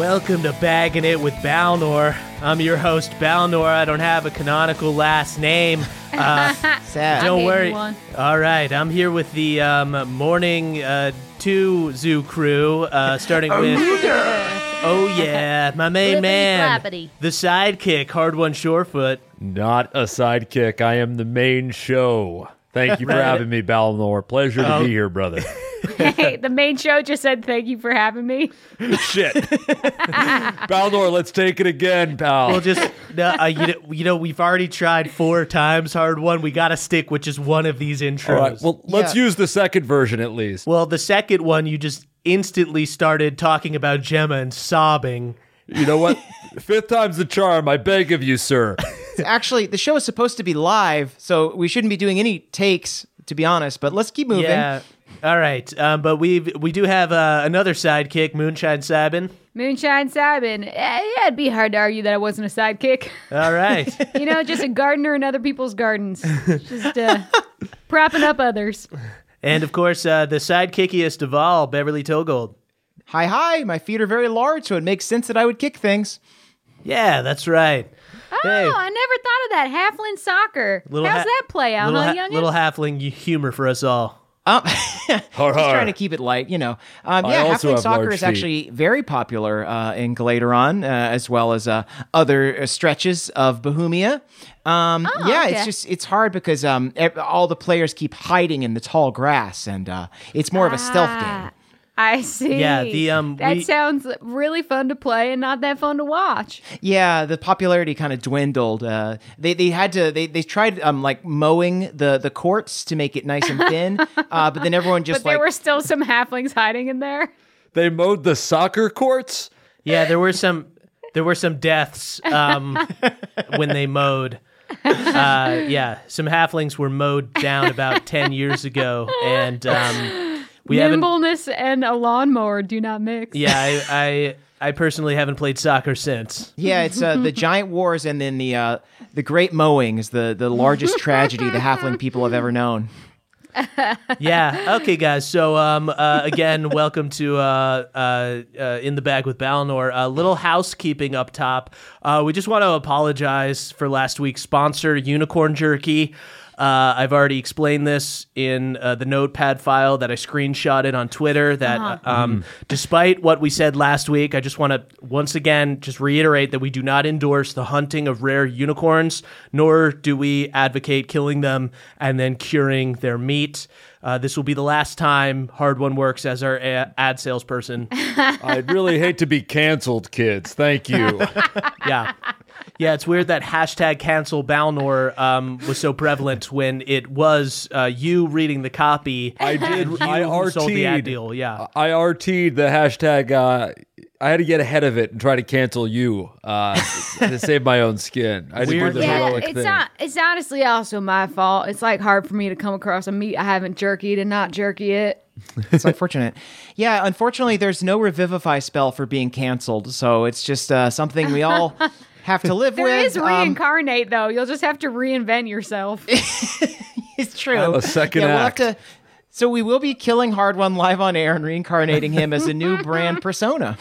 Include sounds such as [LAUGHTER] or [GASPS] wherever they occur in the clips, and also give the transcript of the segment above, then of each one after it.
Welcome to Bagging It with Balnor. I'm your host, Balnor. I don't have a canonical last name. Uh, [LAUGHS] Sad. don't worry. one. All right, I'm here with the um, morning uh, two zoo crew, uh, starting with. Oh yeah, my main Flippity man, flappity. the sidekick, Hardwon Surefoot. Not a sidekick. I am the main show. Thank you for having me, Balnor. Pleasure to Oh. be here, brother. [LAUGHS] Hey, the main show just said thank you for having me. Shit. Balnor, let's take it again, pal. We'll just, no, uh, you, know, you know, we've already tried four times, Hardwon. We got to stick with just one of these intros. All right. Well, let's Yeah. use the second version at least. Well, the second one, you just instantly started talking about Gemma and sobbing. You know what? [LAUGHS] Fifth time's the charm. I beg of you, sir. Actually, the show is supposed to be live, so we shouldn't be doing any takes, to be honest, but let's keep moving. Yeah. All right. Um, but we we do have uh, another sidekick, Moonshine Cybin. Moonshine Cybin. Eh, yeah, it'd be hard to argue that I wasn't a sidekick. All right. [LAUGHS] You know, just a gardener in other people's gardens. Just uh, [LAUGHS] propping up others. and of course, uh, the sidekickiest of all, Beverly Toegold. Hi, hi. My feet are very large, so it makes sense that I would kick things. Yeah, that's right. Oh, Hey. I never thought of that. Halfling soccer. Little How's ha- that play out, little, huh, ha- little halfling humor for us all. Um, [LAUGHS] Har, just trying to keep it light, you know. Um, yeah, also halfling soccer is feet. actually very popular uh, in Galateron, uh, as well as uh, other uh, stretches of Bahumia. Um, Oh, yeah, okay. it's just it's hard because um, all the players keep hiding in the tall grass, and uh, it's more of a stealth Ah, game. I see. Yeah, the, um, that we- sounds really fun to play and not that fun to watch. Yeah, the popularity kind of dwindled. Uh, they they had to they, they tried um like mowing the the courts to make it nice and thin, [LAUGHS] uh, but then everyone just But there like were still some halflings hiding in there. They mowed the soccer courts? Yeah, there were some there were some deaths um, when they mowed. Uh, yeah, some halflings were mowed down about ten years ago, and um, we haven't. Nimbleness and a lawnmower do not mix. Yeah, I, [LAUGHS] I I personally haven't played soccer since. Yeah, it's uh, the [LAUGHS] giant wars and then the uh, the great mowing is the the largest tragedy the halfling people have ever known. [LAUGHS] Yeah. Okay, guys. So, um, uh, again, welcome to uh, uh, uh, in the bag with Balnor. A little housekeeping up top. Uh, we just want to apologize for last week's sponsor, Unicorn Jerky. Uh, I've already explained this in uh, the notepad file that I screenshotted on Twitter. That uh, um, despite what we said last week, I just want to once again just reiterate that we do not endorse the hunting of rare unicorns, nor do we advocate killing them and then curing their meat. Uh, this will be the last time Hardwon works as our a- ad salesperson. [LAUGHS] I'd really hate to be canceled, kids. Thank you. [LAUGHS] yeah. Yeah, it's weird that hashtag cancel Balnor um, was so prevalent when it was uh, you reading the copy. I did. You I who sold the ad RT'd. deal. Yeah. I RT'd the hashtag uh, I had to get ahead of it and try to cancel you uh, to save my own skin. I had to Weird. the Yeah, Yeah, heroic it's thing. not. It's honestly also my fault. It's like hard for me to come across a meat I haven't jerkied and not jerky it. It's unfortunate. Yeah, unfortunately, there's no revivify spell for being canceled, so it's just uh, something we all have to live There with. is Um, reincarnate though. You'll just have to reinvent yourself. [LAUGHS] it's true. A second yeah, we'll have to. So we will be killing Hardwon live on air and reincarnating him as a new [LAUGHS] brand persona.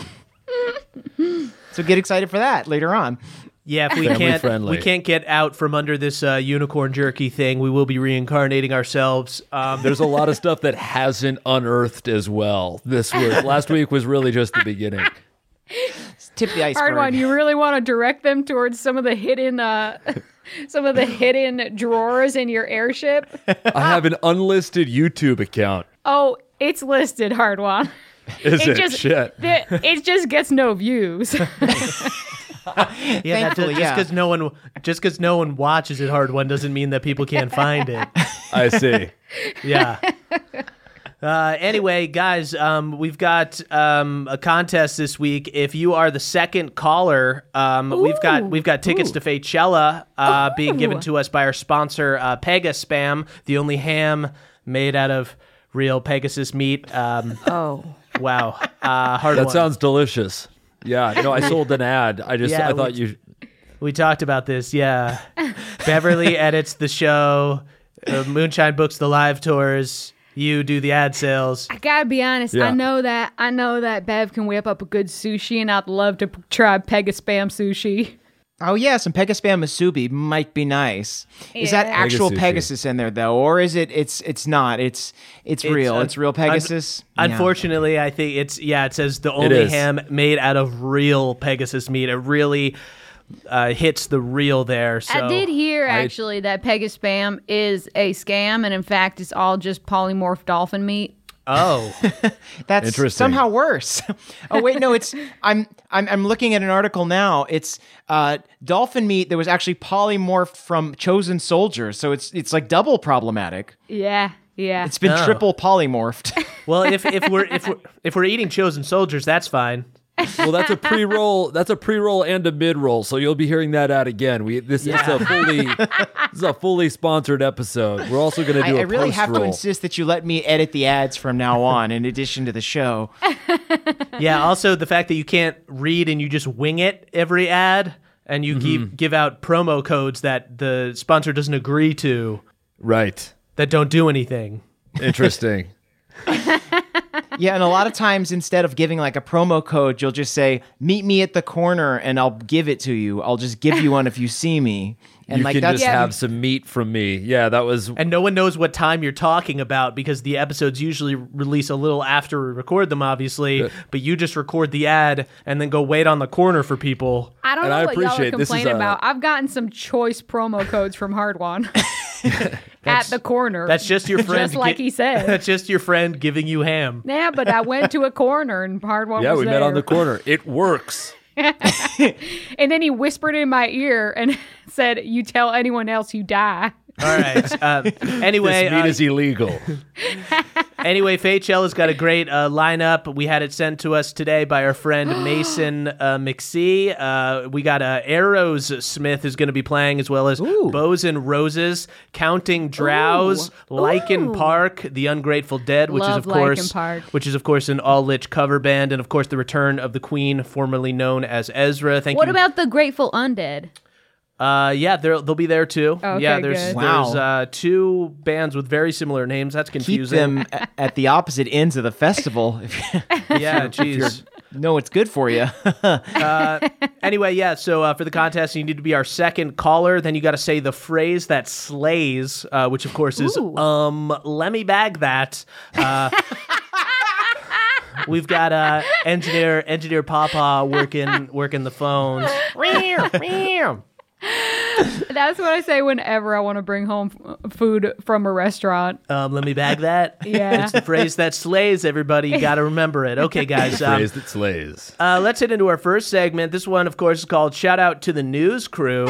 So get excited for that later on. Yeah, if we Family can't friendly. we can't get out from under this uh, unicorn jerky thing, we will be reincarnating ourselves. Um, There's a lot of [LAUGHS] stuff that hasn't unearthed as well. This week, last week was really just the beginning. Tip the iceberg. Hardwon. You really want to direct them towards some of the hidden, uh, [LAUGHS] some of the hidden drawers in your airship. I have an unlisted YouTube account. Oh, it's listed, Hardwon. Is It it? just Shit. the- it just gets no views. [LAUGHS] yeah, that, Thankfully, just yeah. because no one just because no one watches it Hardwon doesn't mean that people can't find it. I see. Yeah. [LAUGHS] Uh, anyway, guys, um, we've got um, a contest this week. If you are the second caller, um, we've got we've got tickets to Faychella uh, being given to us by our sponsor, uh, Pegaspam, the only ham made out of real Pegasus meat. Um, oh, wow, uh, hard That one. sounds delicious. Yeah, no, I sold an ad. I just, Yeah, I thought we- you. We talked about this, yeah. Beverly edits the show. Uh, Moonshine books the live tours. You do the ad sales. I gotta be honest. Yeah. I know that I know that Bev can whip up a good sushi, and I'd love to p- try Pegaspam sushi. Oh yeah, some Pegaspam Musubi might be nice. Is that actual Pegasushi. Pegasus in there though, or is it? It's it's not. It's it's, real. un- it's real Pegasus. Yeah. Unfortunately, I think it's yeah. It says the only ham made out of real Pegasus meat. It really uh, hits the real there. So I did hear actually that Pegaspam is a scam, and in fact, it's all just polymorph dolphin meat. Oh, [LAUGHS] That's Interesting. somehow worse. [LAUGHS] oh wait, no, it's I'm I'm I'm looking at an article now. It's uh dolphin meat that was actually polymorphed from chosen soldiers, so it's it's like double problematic. Yeah, yeah. It's been Oh. triple polymorphed. well, if if we're if [LAUGHS] we're if we're eating chosen soldiers, that's fine. Well, that's a pre-roll. That's a pre-roll and a mid-roll. So you'll be hearing that ad again. We this is a fully [LAUGHS] this is a fully sponsored episode. We're also going to I, do a I really have to insist that you let me edit the ads from now on, in addition to the show. [LAUGHS] Yeah. Also, the fact that you can't read and you just wing it every ad, and you Mm-hmm. keep give out promo codes that the sponsor doesn't agree to Right. that don't do anything. Interesting. [LAUGHS] Yeah, and a lot of times instead of giving like a promo code, you'll just say, "Meet me at the corner, and I'll give it to you. I'll just give you one if you see me." And like, you like can that's just have some meat from me. Yeah, that was And no one knows what time you're talking about because the episodes usually release a little after we record them, obviously. But you just record the ad and then go wait on the corner for people. I don't And know I what y'all are appreciate this is complaining a- about. I've gotten some choice promo codes from Hardwon [LAUGHS] [LAUGHS] at the corner. That's just your [LAUGHS] friend. just like gi- he said. [LAUGHS] That's just your friend giving you ham. yeah, but I went to a corner and Hardwon yeah. was Yeah, We there. met on the corner. It works. And then he whispered in my ear and said, "You tell anyone else you die." All right. [LAUGHS] Um, anyway, This meat uh, is illegal. [LAUGHS] anyway, Faychell has got a great uh, lineup. We had it sent to us today by our friend [GASPS] Mason uh, McSee. Uh, we got uh, Arrows Smith is going to be playing as well as Bows and Roses, Counting Drows, Lichen Ooh. Park, The Ungrateful Dead, which Love is of course Park. which is of course an all lich cover band, and of course the return of the Queen, formerly known as Ezra. Thank What you. What about the Grateful Undead? Uh, yeah, they'll they'll be there too. Okay, yeah, there's good. Wow. there's uh, two bands with very similar names. That's confusing. keep confusing. them [LAUGHS] at the opposite ends of the festival. If [LAUGHS] yeah, jeez. No, it's good for you. [LAUGHS] anyway, yeah. So uh, for the contest, you need to be our second caller. Then you got to say the phrase that slays, uh, which of course is Ooh. um. Let me bag that. Uh, we've got uh, engineer engineer Papa working working the phones. That's what I say whenever I want to bring home f- food from a restaurant. Um, let me bag that. [LAUGHS] Yeah. it's the phrase that slays. Everybody, you got to remember it. Okay, [LAUGHS] guys. Um, Phrase that slays. Uh, let's hit into our first segment. This one, of course, is called "Shout Out to the News Crew."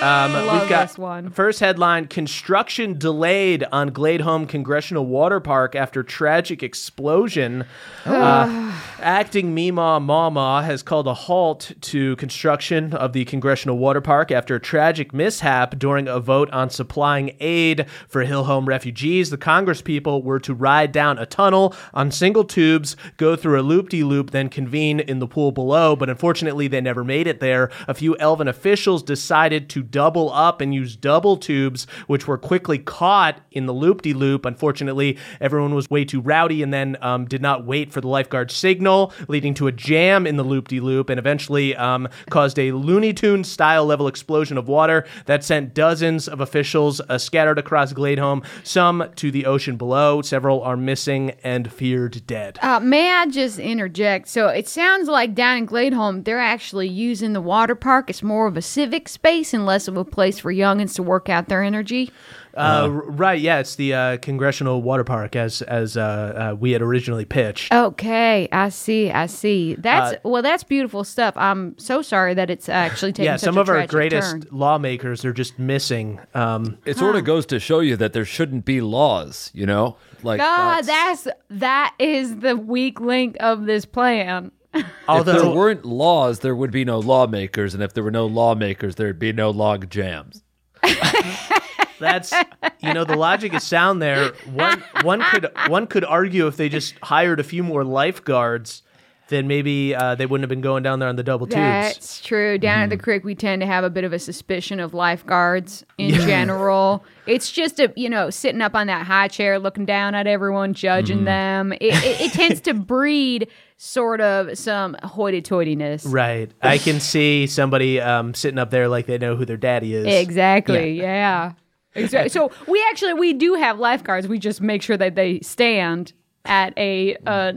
Um, Love we've got this one. first headline: Construction delayed on Gladeholm Congressional Water Park after tragic explosion. Uh, acting Mima Mama has called a halt to construction of the Congressional Water Park after a tragic mishap during a vote on supplying aid for Hillhome refugees. The Congress people were to ride down a tunnel on single tubes, go through a loop-de-loop, then convene in the pool below. But unfortunately, they never made it there. A few Elven officials decided to double up and use double tubes, which were quickly caught in the loop-de-loop. Unfortunately, everyone was way too rowdy and then um, did not wait for the lifeguard signal, leading to a jam in the loop-de-loop, and eventually um, caused a Looney Tunes style level explosion of water that sent dozens of officials uh, scattered across Gladeholm, some to the ocean below. Several are missing and feared dead. Uh, may I just interject? So it sounds like down in Gladeholm, they're actually using the water park. It's more of a civic space and less of a place for youngins to work out their energy. Uh, r- right, yeah, it's the uh, Congressional Water Park as as uh, uh, we had originally pitched. Okay, I see. I see. That's well, that's beautiful stuff. I'm so sorry that it's actually taking yeah, such some a of our greatest turn. lawmakers are just missing. Um, It sort of goes to show you that there shouldn't be laws, you know? Like God, that's that is the weak link of this plan. If there weren't laws, there would be no lawmakers, and if there were no lawmakers, there'd be no log jams. [LAUGHS] That's you know the logic is sound there. One one could one could argue if they just hired a few more lifeguards, then maybe uh, they wouldn't have been going down there on the double tubes. That's true. Down at the Mm-hmm. creek, we tend to have a bit of a suspicion of lifeguards in general. It's just a you know sitting up on that high chair, looking down at everyone, judging Mm-hmm. them. It, it, it tends to breed sort of some hoity-toityness. Right. I can [LAUGHS] see somebody um, sitting up there like they know who their daddy is. Exactly. Yeah. Exactly. So we actually we do have lifeguards. We just make sure that they stand at a uh,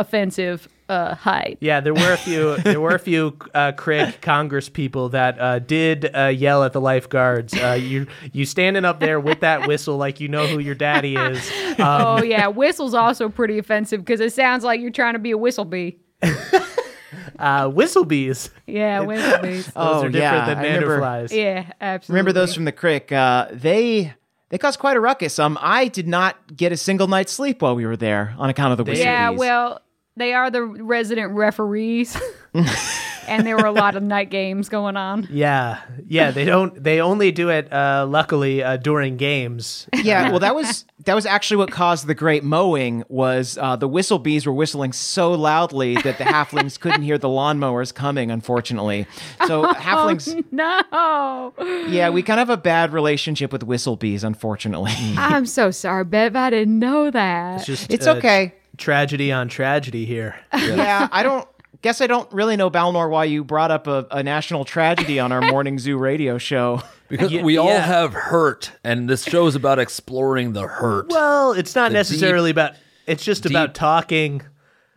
non-offensive uh, height. Yeah, there were a few. [LAUGHS] there were a few uh, Craig Congress people that uh, did uh, yell at the lifeguards. Uh, you you standing up there with that whistle like you know who your daddy is. [LAUGHS] Um, oh yeah, whistle's also pretty offensive because it sounds like you're trying to be a whistle bee. [LAUGHS] uh, whistle bees. Yeah, whistle bees. Those Oh, are different yeah, than I remember- manderflies. yeah, absolutely. Remember those from the crick? Uh, they they caused quite a ruckus. Um, I did not get a single night's sleep while we were there on account of the whistle Yeah, bees. well, they are the resident referees, [LAUGHS] and there were a lot of night games going on. Yeah, yeah. They don't. They only do it. Uh, luckily, uh, during games. yeah. Well, that was that was actually what caused the great mowing. Was uh, the whistle bees were whistling so loudly that the halflings [LAUGHS] couldn't hear the lawnmowers coming. Unfortunately, so halflings. No, Yeah, we kind of have a bad relationship with whistle bees. Unfortunately, I'm so sorry, Bev. I didn't know that. It's just. it's uh, okay. Tragedy on tragedy here. [LAUGHS] Yeah, I don't. Guess I don't really know Balnor why you brought up a, a national tragedy on our morning zoo radio show. Because Ye- we all yeah. have hurt, and this show is about exploring the hurt. Well, it's not The necessarily about. It's just about talking.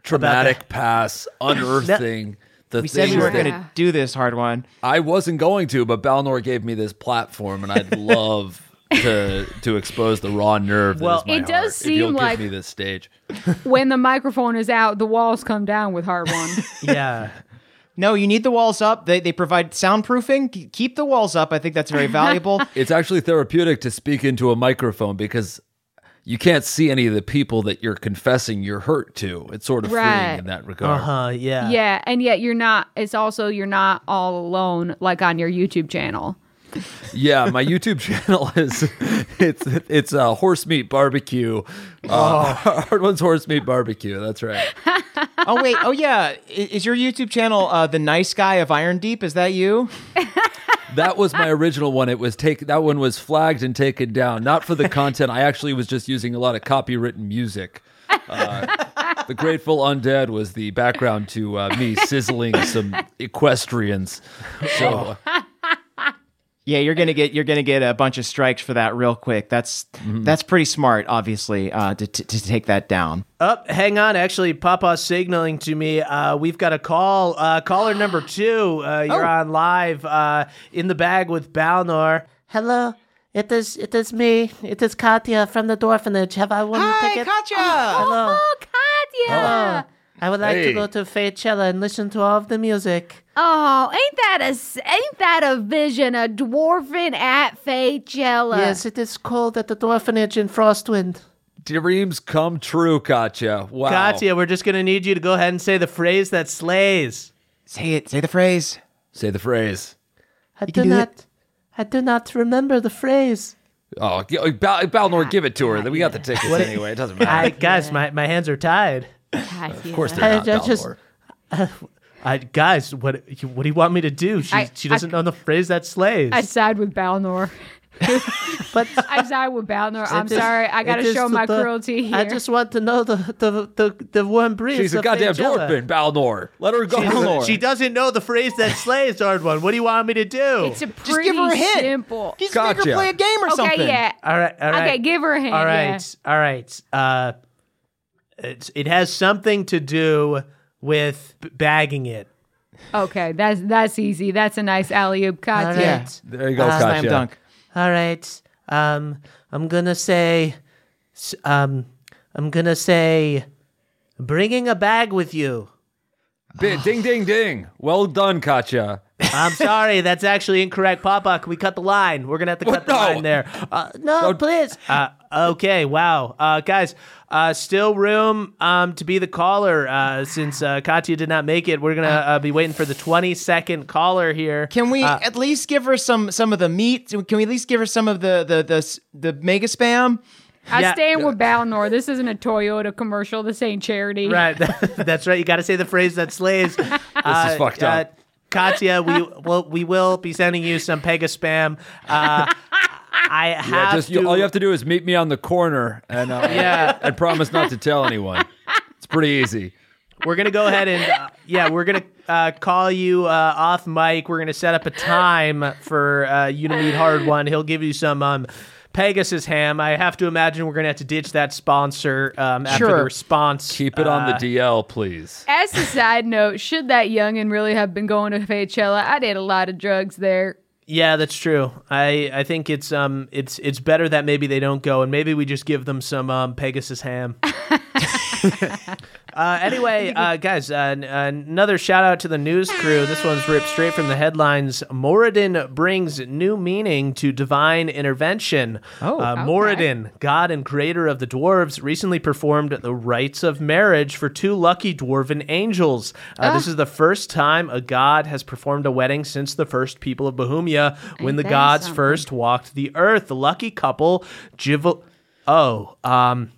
Traumatic past, [LAUGHS] unearthing the We said things we weren't going to do this Hardwon. I wasn't going to, but Balnor gave me this platform, and I'd [LAUGHS] love to to expose the raw nerve. Well, is my it does heart, if seem you'll like- give me this stage. [LAUGHS] when the microphone is out, the walls come down with Hardwon. [LAUGHS] Yeah. No, you need the walls up. They, they provide soundproofing. Keep the walls up. I think that's very valuable. [LAUGHS] It's actually therapeutic to speak into a microphone because you can't see any of the people that you're confessing you're hurt to. It's sort of Right. freeing in that Uh regard. huh. Yeah. yeah, and yet you're not. It's also you're not all alone, like on your YouTube channel. Yeah, my YouTube channel [LAUGHS] is it's it's uh, horse meat barbecue. Uh, [LAUGHS] Hardwon's horse meat barbecue. That's right. [LAUGHS] oh wait. Oh yeah. Is your YouTube channel uh, the nice guy of Iron Deep? Is that you? That was my original one. It was take that one was flagged and taken down, not for the content. I actually was just using a lot of copywritten music. Uh, the Grateful Undead was the background to uh, me sizzling some equestrians. So Yeah, you're gonna get you're gonna get a bunch of strikes for that real quick. That's that's pretty smart, obviously, uh, to, to to take that down. Up, hang on. Actually, Papa's signaling to me. Uh, we've got a call. Uh, caller number [GASPS] two. Uh, you're Oh. on live uh, in the bag with Balnor. Hello, it is it is me. It is Katya from the orphanage. Have I won the Hi, ticket? Katya. Hello. Oh, Katya! I would like Hey. to go to Faychella and listen to all of the music. Oh, ain't that a s- ain't that a vision? A dwarfin at Faychella. Yes, it is cold at the orphanage in Frostwind. Dreams come true, Katya. Wow. Katya, we're just gonna need you to go ahead and say the phrase that slays. Say it. Say the phrase. Say the phrase. I can do do not. I do not remember the phrase. Oh, g- Balnor, give it to her. Ah, we got the tickets anyway. It doesn't matter. I, guys, my, my hands are tied. Of course they're not, I just. Balnor. [LAUGHS] I, guys, what what do you want me to do? She I- she doesn't know the phrase that slays. I side with Balnor. [LAUGHS] But I side with Balnor. I'm it is- sorry. I gotta show my the- cruelty here. I just want to know the the the, the warm breeze. She's a goddamn Faychella. dwarfin, Balnor. Let her go. Balnor. she doesn't know the phrase that slays, Hardwon. What do you want me to do? it's a Just pretty give her a hint. simple. Just make her play a game or okay, something. yeah. all right, all right. Okay, give her a hint. All yeah. right, all right. Uh, it's, it has something to do with b- bagging it. Okay, that's that's easy. That's a nice alley oop All Katya. Yeah. right. There you go, Slam Katya. dunk. All right. Um, I'm gonna say, um, I'm gonna say, bringing a bag with you. Bi- ding, ding, ding. Well done, Katya. I'm sorry, that's actually incorrect, Papa. Can we cut the line? We're gonna have to cut [LAUGHS] What? the No. line there. Uh, No, please. uh, okay, wow, uh, guys. Uh, still room um, to be the caller uh, since uh, Katya did not make it. We're gonna uh, be waiting for the 20 second caller here. Can we Uh, at least give her some some of the meat? Can we at least give her some of the the the, the mega spam? I Yeah. stand with Balnor. This isn't a Toyota commercial. This ain't charity. Right, [LAUGHS] that's right. You got to say the phrase that slays. this is fucked up. Katya, we will we will be sending you some Pegaspam. Uh, I have Yeah, just to. you, all you have to do is meet me on the corner and uh, Yeah. and promise not to tell anyone. It's pretty easy. We're gonna go ahead and uh, yeah, we're gonna uh, call you uh, off mic. We're gonna set up a time for uh, you to meet Hardwon. He'll give you some um, Pegasus ham. I have to imagine we're gonna have to ditch that sponsor um, after Sure. the response. Keep it on the Uh, DL, please. As a side note, should that youngin really have been going to Faychella? I did a lot of drugs there. Yeah, that's true. I, I think it's um it's it's better that maybe they don't go and maybe we just give them some um, Pegasus ham. [LAUGHS] [LAUGHS] uh, anyway, [LAUGHS] uh, guys, uh, n- uh, another shout out to the news crew. This one's ripped straight from the headlines. Moradin brings new meaning to divine intervention. Oh, uh, okay. Moradin, god and creator of the dwarves, recently performed the rites of marriage for two lucky dwarven angels. Uh, This is the first time a god has performed a wedding since the first people of Bahumia, when the gods something? first walked the earth. The lucky couple, Jivel. Oh, um,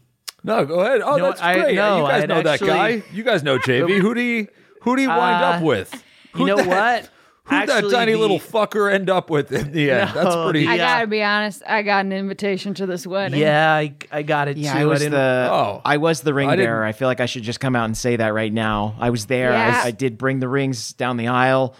No, go ahead. Oh, No, that's I- great. no, you guys I'd know that actually- guy. You guys know JV. [LAUGHS] Who do you who do you wind Uh, up with? you Who'd know that- what? [LAUGHS] Who'd that tiny the- little fucker end up with in the end? that's No, pretty. I Yeah. gotta be honest, I got an invitation to this wedding. Yeah, I, I got it Yeah, too. I was didn't- the Oh. I was the ring I bearer. I feel like I should just come out and say that right now. I was there. Yeah. I, I did bring the rings down the aisle.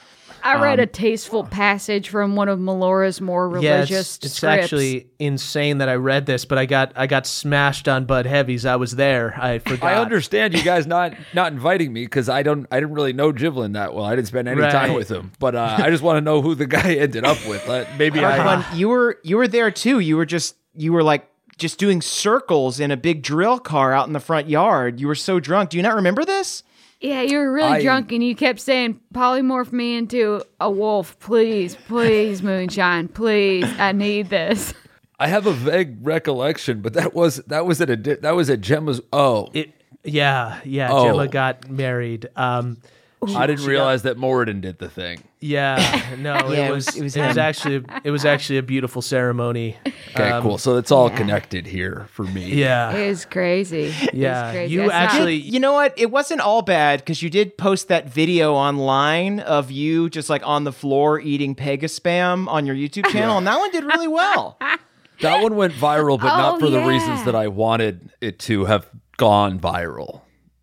I read Um, a tasteful passage from one of Melora's more Yeah, religious it's, it's scripts. actually insane that I read this, but I got I got smashed on Bud Heavies. I was there. I forgot. I understand you guys not not inviting me because I don't I didn't really know Jivlin that well. I didn't spend any time with him, but uh, I just want to know who the guy [LAUGHS] ended up with. Uh, maybe I. When [LAUGHS] you were you were there too. You were just you were like just doing circles in a big drill car out in the front yard. You were so drunk. Do you not remember this? Yeah, you were really I- drunk and you kept saying, polymorph me into a wolf, please, please, Moonshine, please, I need this. I have a vague recollection, but that was that was at a that was at Gemma's. Oh, It, yeah, yeah. Oh. Gemma got married. Um, I didn't realize that Moradin did the thing. Yeah, [LAUGHS] no, Yeah, it it was was- it it was, was actually it was actually a beautiful ceremony. Okay, Um, cool. So it's all connected here for me. Yeah, it was crazy. Yeah, It's crazy. you That's not- actually- You know what? It wasn't all bad because you did post that video online of you just like on the floor eating Pegaspam on your YouTube channel, and that one did really well. [LAUGHS] That one went viral, but not Oh, for the reasons that I wanted it to have gone viral.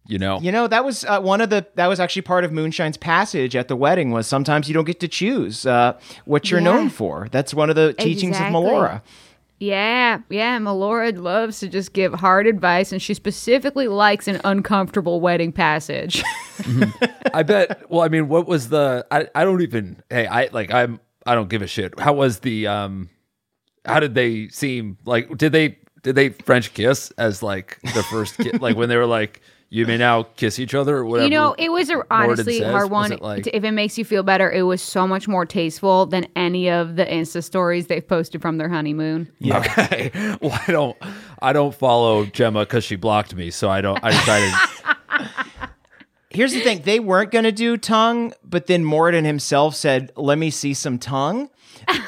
You know, You know, that was uh, one of the that was actually part of Moonshine's passage at the wedding was sometimes you don't get to choose uh, what you're Yeah. known for. That's one of the teachings Exactly. of Melora. Yeah, yeah. Melora loves to just give hard advice, and she specifically likes an uncomfortable wedding passage. [LAUGHS] I bet. Well, I mean, what was the? I, I don't even. Hey, I like. I'm. I don't give a shit. How was the? Um, how did they seem? Like, did they? Did they French kiss as like the first? Ki- like when they were like, You may now kiss each other or whatever. You know, it was a honestly says. Hardwon. like- if it makes you feel better, it was so much more tasteful than any of the Insta stories they've posted from their honeymoon. Okay. [LAUGHS] Well, I don't. I don't follow Gemma because she blocked me, so I don't. I decided. [LAUGHS] Here's the thing: they weren't going to do tongue, but then Moradin himself said, "Let me see some tongue,"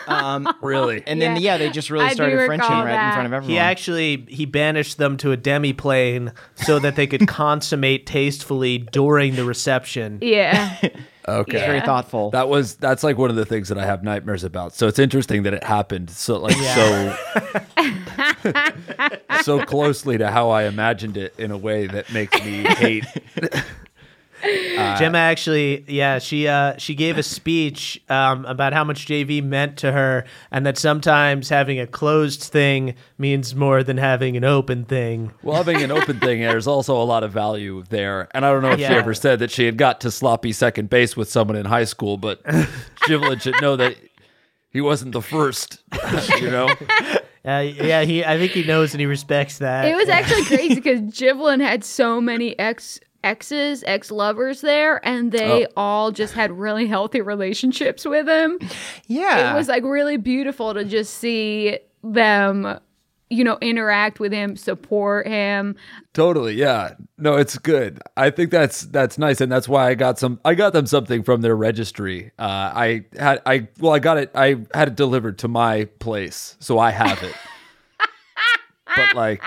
um, [LAUGHS] really. and then Yeah. yeah, they just really I started Frenching recall right in front of everyone. He actually he banished them to a demi-plane so that they could [LAUGHS] consummate tastefully during the reception. Yeah. [LAUGHS] Okay. Very thoughtful. That was that's like one of the things that I have nightmares about. So it's interesting that it happened so like so so closely to how I imagined it in a way that makes me hate. Gemma actually, yeah, she uh, she gave a speech um, about how much JV meant to her, and that sometimes having a closed thing means more than having an open thing. Well, having an open thing, there's also a lot of value there. And I don't know if she ever said that she had got to sloppy second base with someone in high school, but Jivelin should know that he wasn't the first. You know, [LAUGHS] Uh, yeah, he. I think he knows and he respects that. It was actually crazy because Jivlin had so many ex exes, ex lovers there, and they all just had really healthy relationships with him. yeah, It was like really beautiful to just see them, you know, interact with him, support him. totally. Yeah. No, it's good. I think that's that's nice, and that's why I got some. I got them something from their registry. Uh, I had I well, I got it. I had it delivered to my place, so I have it. [LAUGHS] but like,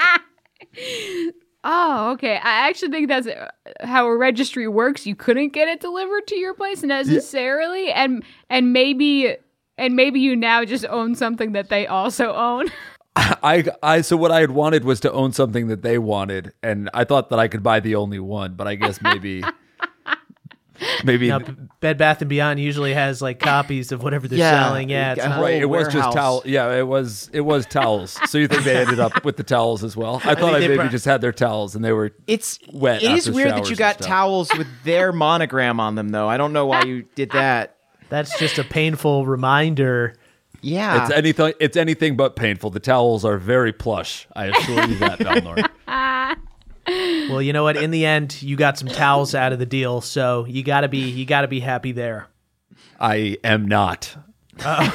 Oh, okay. I actually think that's how a registry works. You couldn't get it delivered to your place necessarily, and and maybe and maybe you now just own something that they also own. [LAUGHS] I, I, so what I had wanted was to own something that they wanted, and I thought that I could buy the only one, but I guess maybe, [LAUGHS] maybe, Now, Bed Bath and Beyond usually has like copies of whatever they're Yeah, selling. Yeah, it's a not- whole right? It was just warehouse. towel. Yeah, it was, it was towels. So you think they ended up with the towels as well? I thought I, they maybe pro- just had their towels and they were. It's wet It is weird that you got towels with their monogram on them, though. I don't know why you did that. that's just a painful reminder. Yeah, It's anything. It's anything but painful. The towels are very plush. I assure you that, Balnor. [LAUGHS] Well, you know what? In the end, you got some towels out of the deal, so you gotta be you gotta be happy there. I am not. Uh,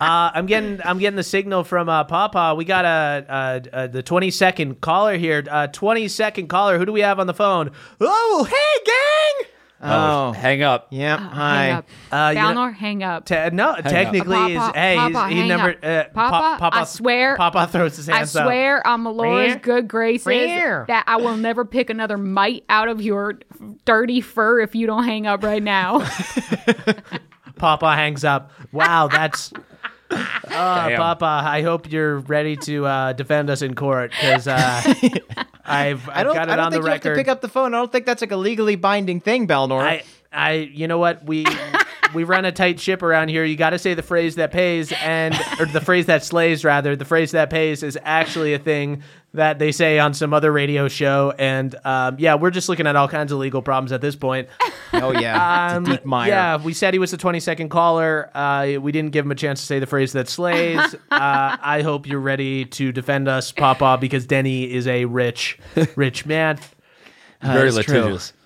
[LAUGHS] I'm getting I'm getting the signal from uh, Papa. We got a, uh uh the 20 second caller here. Uh, 20 second caller. Who do we have on the phone? Oh, hey gang. Oh, Hang up. yeah. Hang Hi. up. Uh, you know- Balnor, hang up. Te- no, technically, Papa, is hey, he's- Papa, he hang never. up. Uh, Papa, Papa, I swear- Papa throws his I hands up. I swear on Melora's Rare. good graces Rare. that I will never pick another mite out of your dirty fur if you don't hang up right now. [LAUGHS] Papa hangs up. Wow, that's. [LAUGHS] Uh, Papa, I hope you're ready to uh, defend us in court because uh, I've, [LAUGHS] I've I don't. got it I don't on think the you have to record. pick up the phone. I don't think that's like a legally binding thing, Balnor. I, I, you know what? We we run a tight ship around here. You got to say the phrase that pays, and or the phrase that slays, rather. The phrase that pays is actually a thing that they say on some other radio show. And um, yeah, we're just looking at all kinds of legal problems at this point. [LAUGHS] oh yeah, Um, it's a deep mire. Yeah, we said he was the 20 second caller. Uh, we didn't give him a chance to say the phrase that slays. [LAUGHS] uh, I hope you're ready to defend us, Papa, because Denny is a rich, rich man. Very litigious. true.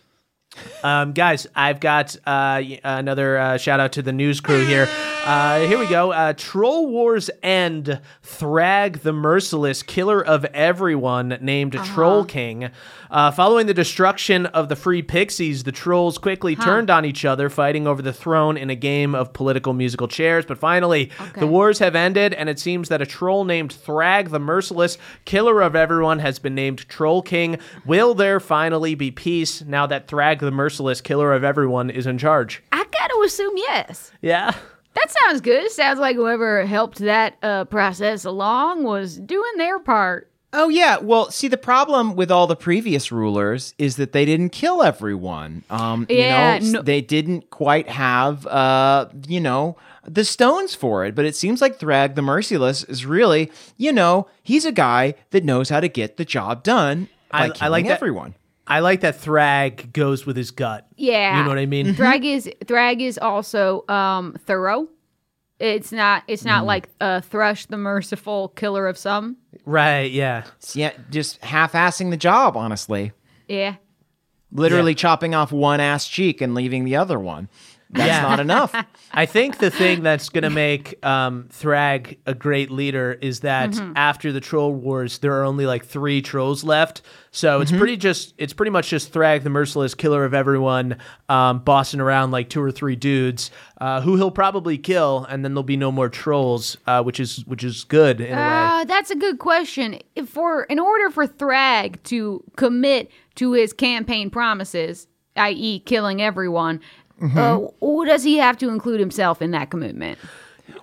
Um, guys, I've got uh, another uh, shout out to the news crew here. Uh, here we go. Uh, Troll Wars End. Thrag the Merciless, killer of everyone, named Troll King. Uh, following the destruction of the Free Pixies, the trolls quickly turned on each other, fighting over the throne in a game of political musical chairs. But finally, the wars have ended, and it seems that a troll named Thrag the Merciless, killer of everyone, has been named Troll King. Will there finally be peace now that Thrag the Merciless, killer of everyone, is in charge? I got to assume yes. Yeah. That sounds good. Sounds like whoever helped that uh, process along was doing their part. Oh yeah. Well, see, the problem with all the previous rulers is that they didn't kill everyone. Um, Yeah, you know, no- they didn't quite have, uh, you know, the stones for it. But it seems like Thrag the Merciless is really, you know, he's a guy that knows how to get the job done by I- I killing like that- everyone. I like that Thrag goes with his gut. Yeah. You know what I mean? Thrag is Thrag is also um, thorough. It's not. It's not like uh, Thrush, the merciful killer of some. Right, yeah. Yeah, just half-assing the job, honestly. Yeah. Literally chopping off one ass cheek and leaving the other one. That's Yeah. not enough. [LAUGHS] I think the thing that's going to make um, Thrag a great leader is that Mm-hmm. after the Troll Wars, there are only like three trolls left. So it's pretty just it's pretty much just Thrag, the merciless killer of everyone, um, bossing around like two or three dudes uh, who he'll probably kill, and then there'll be no more trolls, uh, which is which is good in a way. Uh, that's a good question. If for in order for Thrag to commit to his campaign promises, i.e., killing everyone, uh, or does he have to include himself in that commitment?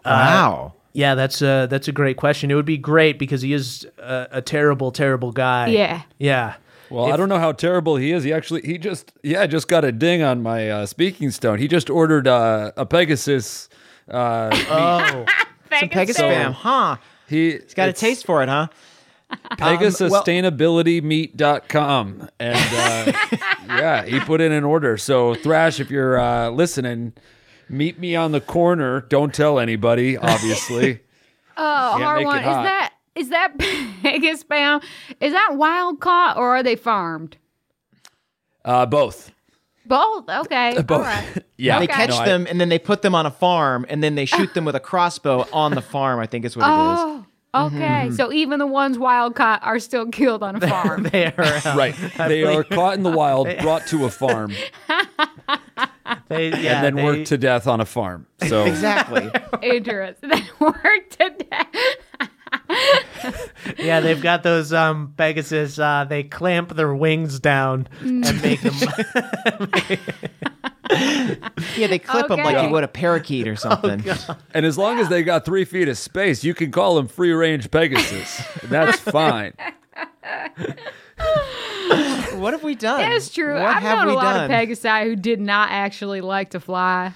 wow. Yeah, that's a that's a great question. It would be great because he is a, a terrible, terrible guy. Yeah. yeah. Well, I don't know how terrible he is. He actually, he just, yeah, just got a ding on my uh, speaking stone. He just ordered uh, a Pegasus. Uh, [LAUGHS] Oh, Some Pegasus spam, huh? he, He's got a taste for it, huh? PegaSustainabilityMeat.com. And uh, [LAUGHS] yeah, he put in an order. So, Thrash, if you're uh, listening, meet me on the corner. Don't tell anybody, obviously. [LAUGHS] Oh, Can't hard make one. it Is hot. that is that [LAUGHS] Pegasus spam? Is that wild caught or are they farmed? Uh, both. Both. Okay. Both. All right. Yeah. They Okay. catch No, I- them and then they put them on a farm and then they shoot them with a crossbow on the farm. I think is what it is. Okay. So even the ones wild caught are still killed on a [LAUGHS] farm. they are. uh, [LAUGHS] Right. They are caught in the wild, [LAUGHS] brought to a farm, They, yeah, and then they, worked to death on a farm. So, Exactly. Interesting. That worked to death. Yeah, they've got those um Pegasus. Uh, they clamp their wings down and make them. [LAUGHS] yeah, they clip them like Okay. you would a parakeet or [LAUGHS] something. and as long as they got three feet of space, you can call them free range Pegasus. That's fine. [LAUGHS] what have we done? That's true. What I've have known a lot done? of Pegasi who did not actually like to fly.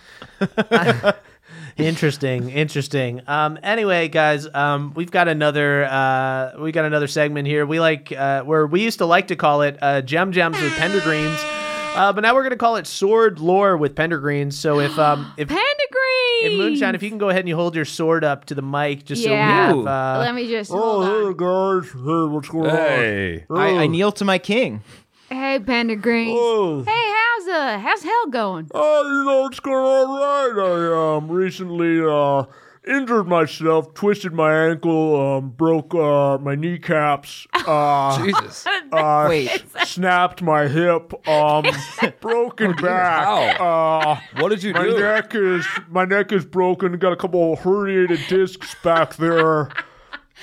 interesting, interesting. Um, anyway, guys, um, we've got another uh, we got another segment here. We like uh, where we used to like to call it uh, gem gems with pendergreens. Uh, but now we're gonna call it sword lore with Pendergreen. So if [GASPS] um if Panda green. if Moonshine, if you can go ahead and you hold your sword up to the mic, just Yeah. so we have. Uh, Let me just hold on. guys, hey, what's going on? Hey. I, I kneel to my king. Hey, Panda Greens. Oh. Hey, how's uh, how's hell going? Oh, you know, it's going all right. I um recently uh injured myself, twisted my ankle, um broke uh my kneecaps, [LAUGHS] uh, Jesus. uh [LAUGHS] Wait. snapped my hip, um [LAUGHS] broken back. Uh What did you my do? neck is my neck is broken. Got a couple herniated discs back there.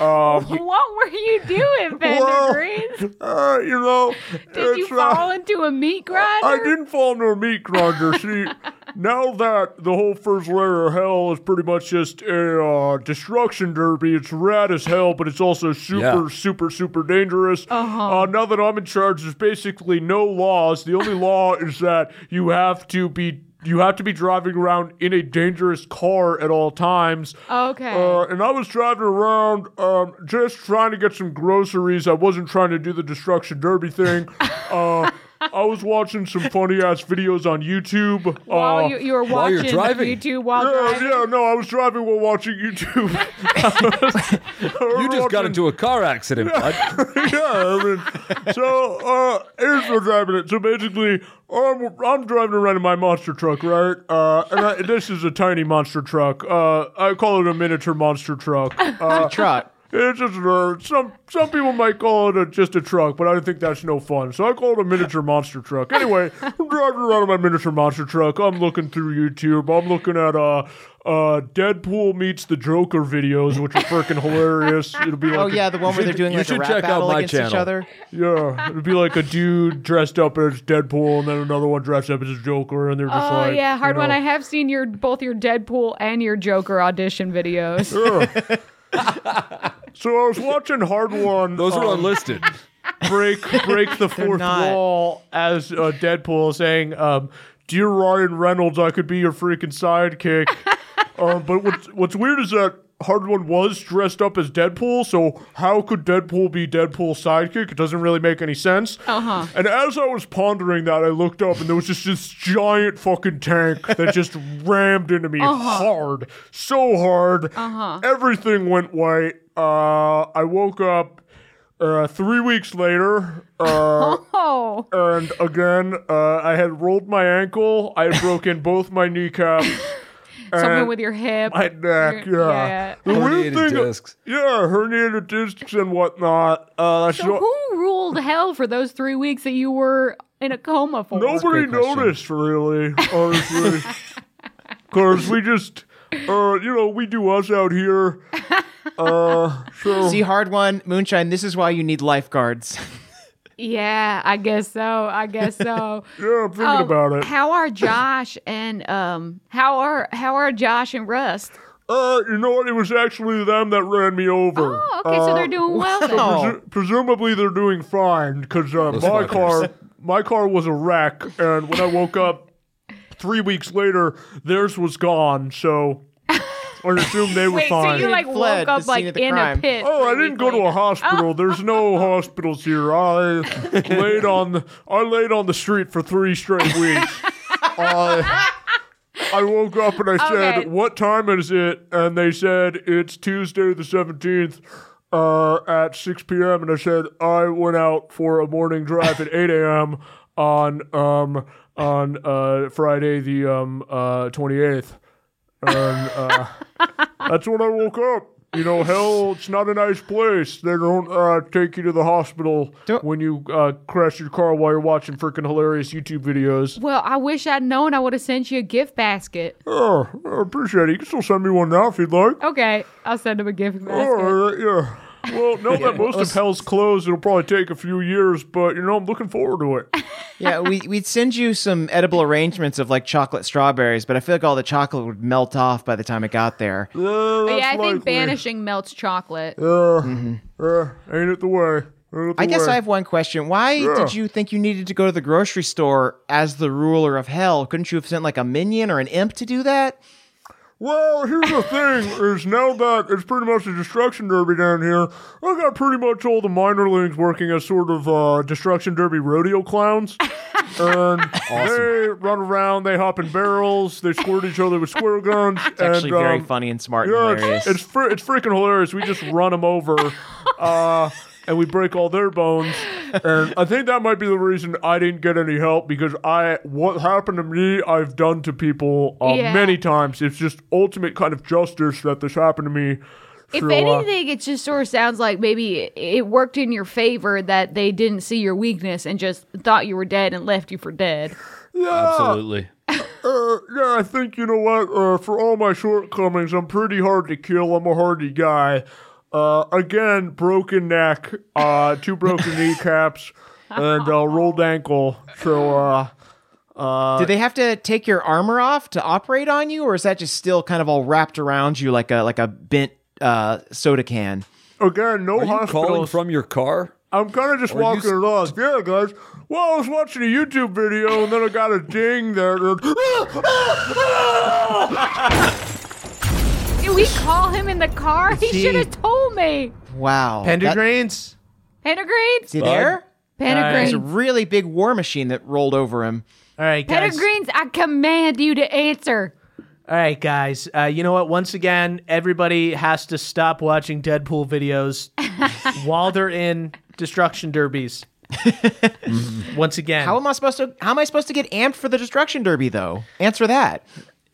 Um, What were you doing, Panda Well, Greens? uh, you know, Did you uh, fall into a meat grinder? I didn't fall into a meat grinder. See, now that the whole first layer of hell is pretty much just a uh, destruction derby, it's rad as hell, but it's also super, Yeah. super, super dangerous. Uh-huh. now that I'm in charge, there's basically no laws. The only law is that you have to be. You have to be driving around in a dangerous car at all times. Okay. Uh, and I was driving around um, just trying to get some groceries. I wasn't trying to do the destruction derby thing. [LAUGHS] uh, [LAUGHS] I was watching some funny ass videos on YouTube. while uh, you, you were while you're watching driving. YouTube while yeah, driving. yeah, no, I was driving while watching YouTube. [LAUGHS] You just got into a car accident, bud. [LAUGHS] yeah, I mean, so uh, here's what's happening. So basically, I'm, I'm driving around in my monster truck, right? Uh, and I, this is a tiny monster truck. Uh, I call it a miniature monster truck. Uh, Trot. It's just uh, some some people might call it a, just a truck, but I think that's no fun. So I call it a miniature monster truck. Anyway, [LAUGHS] I'm driving around in my miniature monster truck. I'm looking through YouTube. I'm looking at uh uh Deadpool meets the Joker videos, which are freaking hilarious. It'll be [LAUGHS] like Oh a- yeah, the one where they're doing you like a rap check out battle my against each other. yeah, it'd be like a dude dressed up as Deadpool, and then another one dressed up as a Joker, and they're just Oh like, yeah, hard you one. I have seen your both your Deadpool and your Joker audition videos. [LAUGHS] So I was watching Hardwon. Those are um, unlisted. break break the fourth not. wall as uh, Deadpool saying, um, "Dear Ryan Reynolds, I could be your freaking sidekick." [LAUGHS] um, but what's what's weird is that Hardwon was dressed up as Deadpool, so how could Deadpool be Deadpool's sidekick? It doesn't really make any sense. Uh huh. And as I was pondering that, I looked up and there was just this giant fucking tank that [LAUGHS] just rammed into me hard, so hard. Uh huh. Everything went white. Uh, I woke up uh, three weeks later, uh, [LAUGHS] Oh, and again, uh, I had rolled my ankle. I had broken both my kneecaps. [LAUGHS] something and with your hip. my neck. Your- Yeah. yeah. The weird Herniated thing, discs. yeah, herniated discs and whatnot. Uh, So so- who ruled hell for those three weeks that you were in a coma for? Nobody great question. noticed, really, honestly. [LAUGHS] Because we just, uh, you know, we do us out here. [LAUGHS] Uh, so, See, Hardwon, moonshine. This is why you need lifeguards. [LAUGHS] Yeah, I guess so. I guess so. [LAUGHS] yeah, I'm thinking Um, about it. How are Josh and um how are how are Josh and Rust? Uh, you know what? It was actually them that ran me over. Oh, okay, so they're doing well then. Oh. Presu- presumably they're doing fine because uh, my car, my car was a wreck, and when I woke up three weeks later, theirs was gone. So I assume they were Wait, so fine. you like fled woke the up scene like of the in crime. a pit? Oh, I three didn't weeks go to a later. hospital. [LAUGHS] There's no hospitals here. I laid on the I laid on the street for three straight [LAUGHS] weeks. I I woke up and I said, Okay. "What time is it?" And they said, "It's Tuesday the 17th uh, at 6 p.m." And I said, "I went out for a morning drive at 8 a.m. on um on uh, Friday the um uh 28th." And uh, that's when I woke up. You know, hell, it's not a nice place. They don't uh, take you to the hospital Don't- when you uh, crash your car while you're watching freaking hilarious YouTube videos. Well, I wish I'd known. I would have sent you a gift basket. Oh, I appreciate it. You can still send me one now if you'd like. Okay, I'll send him a gift basket. All right, yeah. Well, now that most of hell's closed, it'll probably take a few years, but you know, I'm looking forward to it. [LAUGHS] yeah, we, we'd send you some edible arrangements of like chocolate strawberries, but I feel like all the chocolate would melt off by the time it got there. Uh, yeah, But yeah, I think banishing melts chocolate. Yeah, yeah, ain't it the way? Ain't it the I guess way? I have one question. Why Yeah. did you think you needed to go to the grocery store as the ruler of hell? Couldn't you have sent like a minion or an imp to do that? Well, here's the thing: is now that it's pretty much a destruction derby down here, I got pretty much all the minorlings working as sort of uh, destruction derby rodeo clowns, [LAUGHS] and they run around, they hop in barrels, they squirt each other with square guns. It's actually very um, funny and smart Yeah, and hilarious. it's it's, fr- it's freaking hilarious. We just run them over, uh, and we break all their bones. And I think that might be the reason I didn't get any help because I what happened to me I've done to people uh, Yeah. many times. It's just ultimate kind of justice that this happened to me. If anything, it just sort of sounds like maybe it- it worked in your favor that they didn't see your weakness and just thought you were dead and left you for dead. yeah, Absolutely. Uh, yeah, I think you know what. Uh, for all my shortcomings, I'm pretty hard to kill. I'm a hardy guy. Uh, again, broken neck, uh, two broken [LAUGHS] kneecaps, and uh, rolled ankle. So, uh, Did they have to take your armor off to operate on you, or is that just still kind of all wrapped around you like a like a bent uh, soda can? again, no Are you calling hospitals. from your car? I'm kind of just Are you walking s- along. Yeah, guys. Well, I was watching a YouTube video, and then I got a ding there. [LAUGHS] [LAUGHS] Did we call him in the car? He he- should have told me. Wow, That- Pendergrains? Pettigreens? Is he there? There's a really big war machine that rolled over him. All right, guys. Pettigreens, I command you to answer. All right, guys. Uh, you know what? Once again, everybody has to stop watching Deadpool videos [LAUGHS] while they're in destruction derbies. [LAUGHS] Once again, How am I supposed to? How am I supposed to get amped for the destruction derby though? Answer that.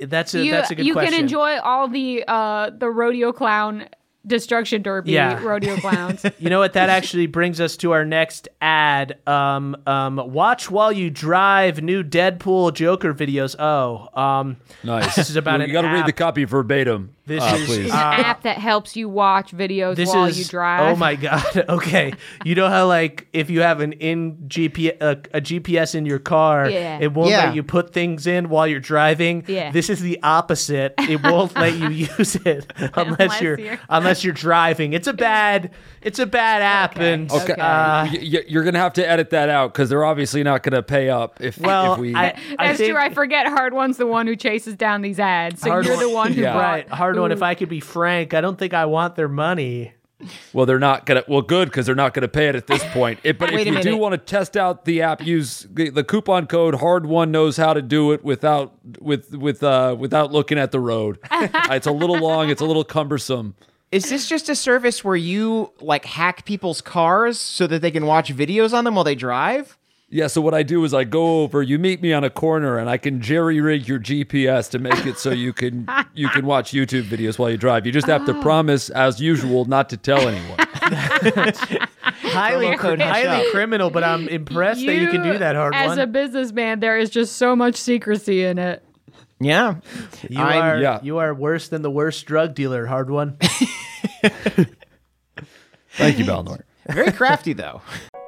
That's a You, that's a good question. you question. can enjoy all the uh, the rodeo clown destruction derby Yeah. rodeo [LAUGHS] clowns. [LAUGHS] You know what? That actually brings us to our next ad. Um, um, watch while you drive new Deadpool Joker videos. Oh, um, Nice. [LAUGHS] This is about you, got to read the copy verbatim. This uh, is- please. It's an app that helps you watch videos this while is you drive. oh my god. [LAUGHS] Okay, you know how like if you have an in GPS a, a GPS in your car, Yeah. it won't Yeah. let you put things in while you're driving. Yeah. This is the opposite. It won't let you [LAUGHS] use it [LAUGHS] unless, Unless you're, you're- unless you're driving. It's a bad it's a bad app and Okay, uh, y- y- you're gonna have to edit that out because they're obviously not gonna pay up if, well, if we. I, I That's think, true. I forget Hardwon's the one who chases down these ads. So Hard you're One- the one who Yeah. bought. Right, Hardwon. If I could be frank, I don't think I want their money. well, they're not gonna. Well, good because they're not gonna pay it at this point. It, but [LAUGHS] if a you do want to test out the app, use the, the coupon code. Hardwon knows how to do it without with with uh without looking at the road. [LAUGHS] Uh, it's a little long. It's a little cumbersome. Is this just a service where you like hack people's cars so that they can watch videos on them while they drive? Yeah, so what I do is I go over, you meet me on a corner and I can jerry rig your GPS to make it so you can you can watch YouTube videos while you drive. You just have to oh. promise as usual not to tell anyone. [LAUGHS] highly, code highly criminal, but I'm impressed that you can do that Hardwon. As one. a businessman, there is just so much secrecy in it. Yeah. you I'm- are yeah. you are worse than the worst drug dealer, Hardwon. [LAUGHS] Thank you, Balnor. Very crafty though.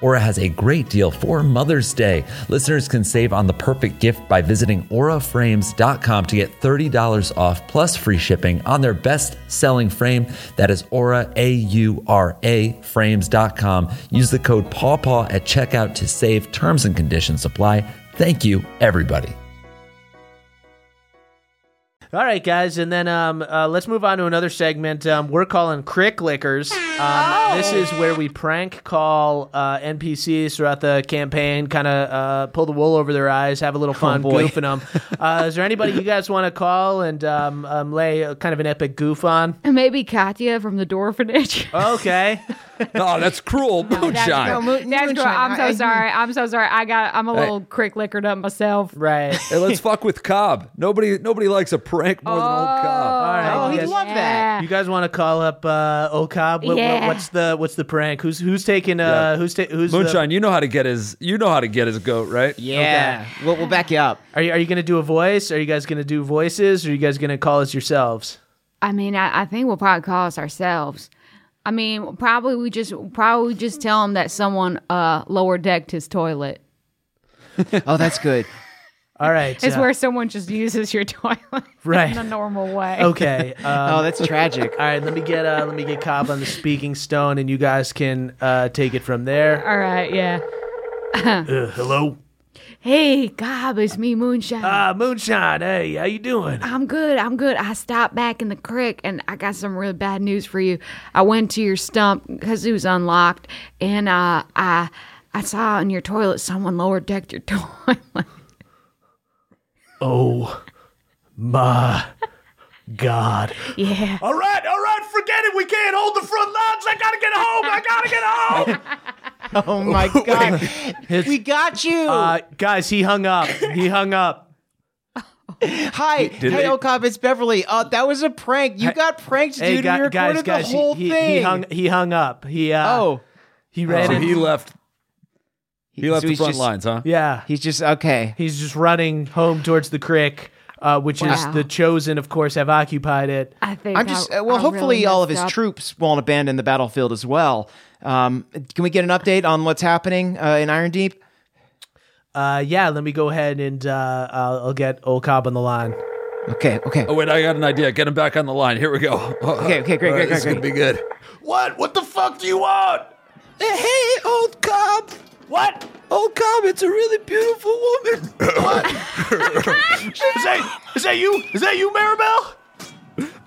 Aura has a great deal for Mother's Day. Listeners can save on the perfect gift by visiting auraframes.com to get $30 off plus free shipping on their best selling frame. That is Aura, A U R A, frames.com. Use the code PAWPAW at checkout to save. Terms and conditions apply. Thank you, everybody. All right, guys, and then um, uh, let's move on to another segment. Um, we're calling Crick Lickers. Um, This is where we prank call uh, NPCs throughout the campaign, kind of uh, pull the wool over their eyes, have a little fun boy. goofing them. [LAUGHS] Uh, is there anybody you guys want to call and um, um, lay a, kind of an epic goof on? Maybe Katya from the Dorphanage. Okay. [LAUGHS] Oh, that's cruel. Moonshine. No, mo- That's cool. I'm so I- I- sorry. I'm so sorry. I got. I'm a little crick liquored up myself. right. Hey, let's fuck with Cobb. Nobody nobody likes a prank more than old Cobb. All right. Oh, you he'd guys, love that. you guys want to call up uh, Ocob? What, what- Yeah. what's the what's the prank? Who's who's taking uh Yeah. who's ta- who's the- Moonshine, you know how to get his you know how to get his goat, right? Yeah. We'll, we'll back you up. Are you, are you going to do a voice? Are you guys going to do voices? Or are you guys going to call us yourselves? I mean, I, I think we'll probably call us ourselves. I mean, probably we just probably just tell him that someone uh lower decked his toilet. Oh, that's good. [LAUGHS] All right. It's uh, where someone just uses your [LAUGHS] toilet Right. in a normal way. Okay. [LAUGHS] Um, Oh, that's tragic. all right. Let me get uh, let me get Cobb on the speaking stone, and you guys can uh, take it from there. All right. Yeah. Uh, hello. Hey, Gob, it's me, Moonshine. Ah, Moonshine. Hey, how you doing? I'm good. I'm good. I stopped back in the creek and I got some really bad news for you. I went to your stump because it was unlocked and uh, I I saw in your toilet someone lower decked your [LAUGHS] toilet. Oh, my God. yeah. All right, all right. Forget it. We can't hold the front lines. I gotta get home. I gotta get home. [LAUGHS] [LAUGHS] Oh my [LAUGHS] god. we got you. Uh, guys, he hung up. He hung up. Hi, Did hey, they- Okab, it's Beverly. Uh, that was a prank. You got pranked, dude. Hey, we guy- recorded guys, guys, the whole he, he, thing. he hung he hung up. He uh, oh, he ran So in. he left. He left so the he's front just- lines, huh? yeah, He's just okay. he's just running home towards the crick, uh, which is the chosen, of course, have occupied it. I think I'm just I- uh, well. I hopefully, really all of his up. troops won't abandon the battlefield as well. Um, can we get an update on what's happening uh, in Iron Deep? Uh, yeah, let me go ahead and uh, I'll, I'll get old Cobb on the line. Okay, okay, Oh wait, I got an idea. Get him back on the line. Here we go. [LAUGHS] okay, okay, great, All great, right, this is gonna be good. What? What the fuck do you want? Hey, old Cobb. What? Old Cobb, it's a really beautiful woman. [COUGHS] [LAUGHS] Is that, is that you? Is that you, Maribel?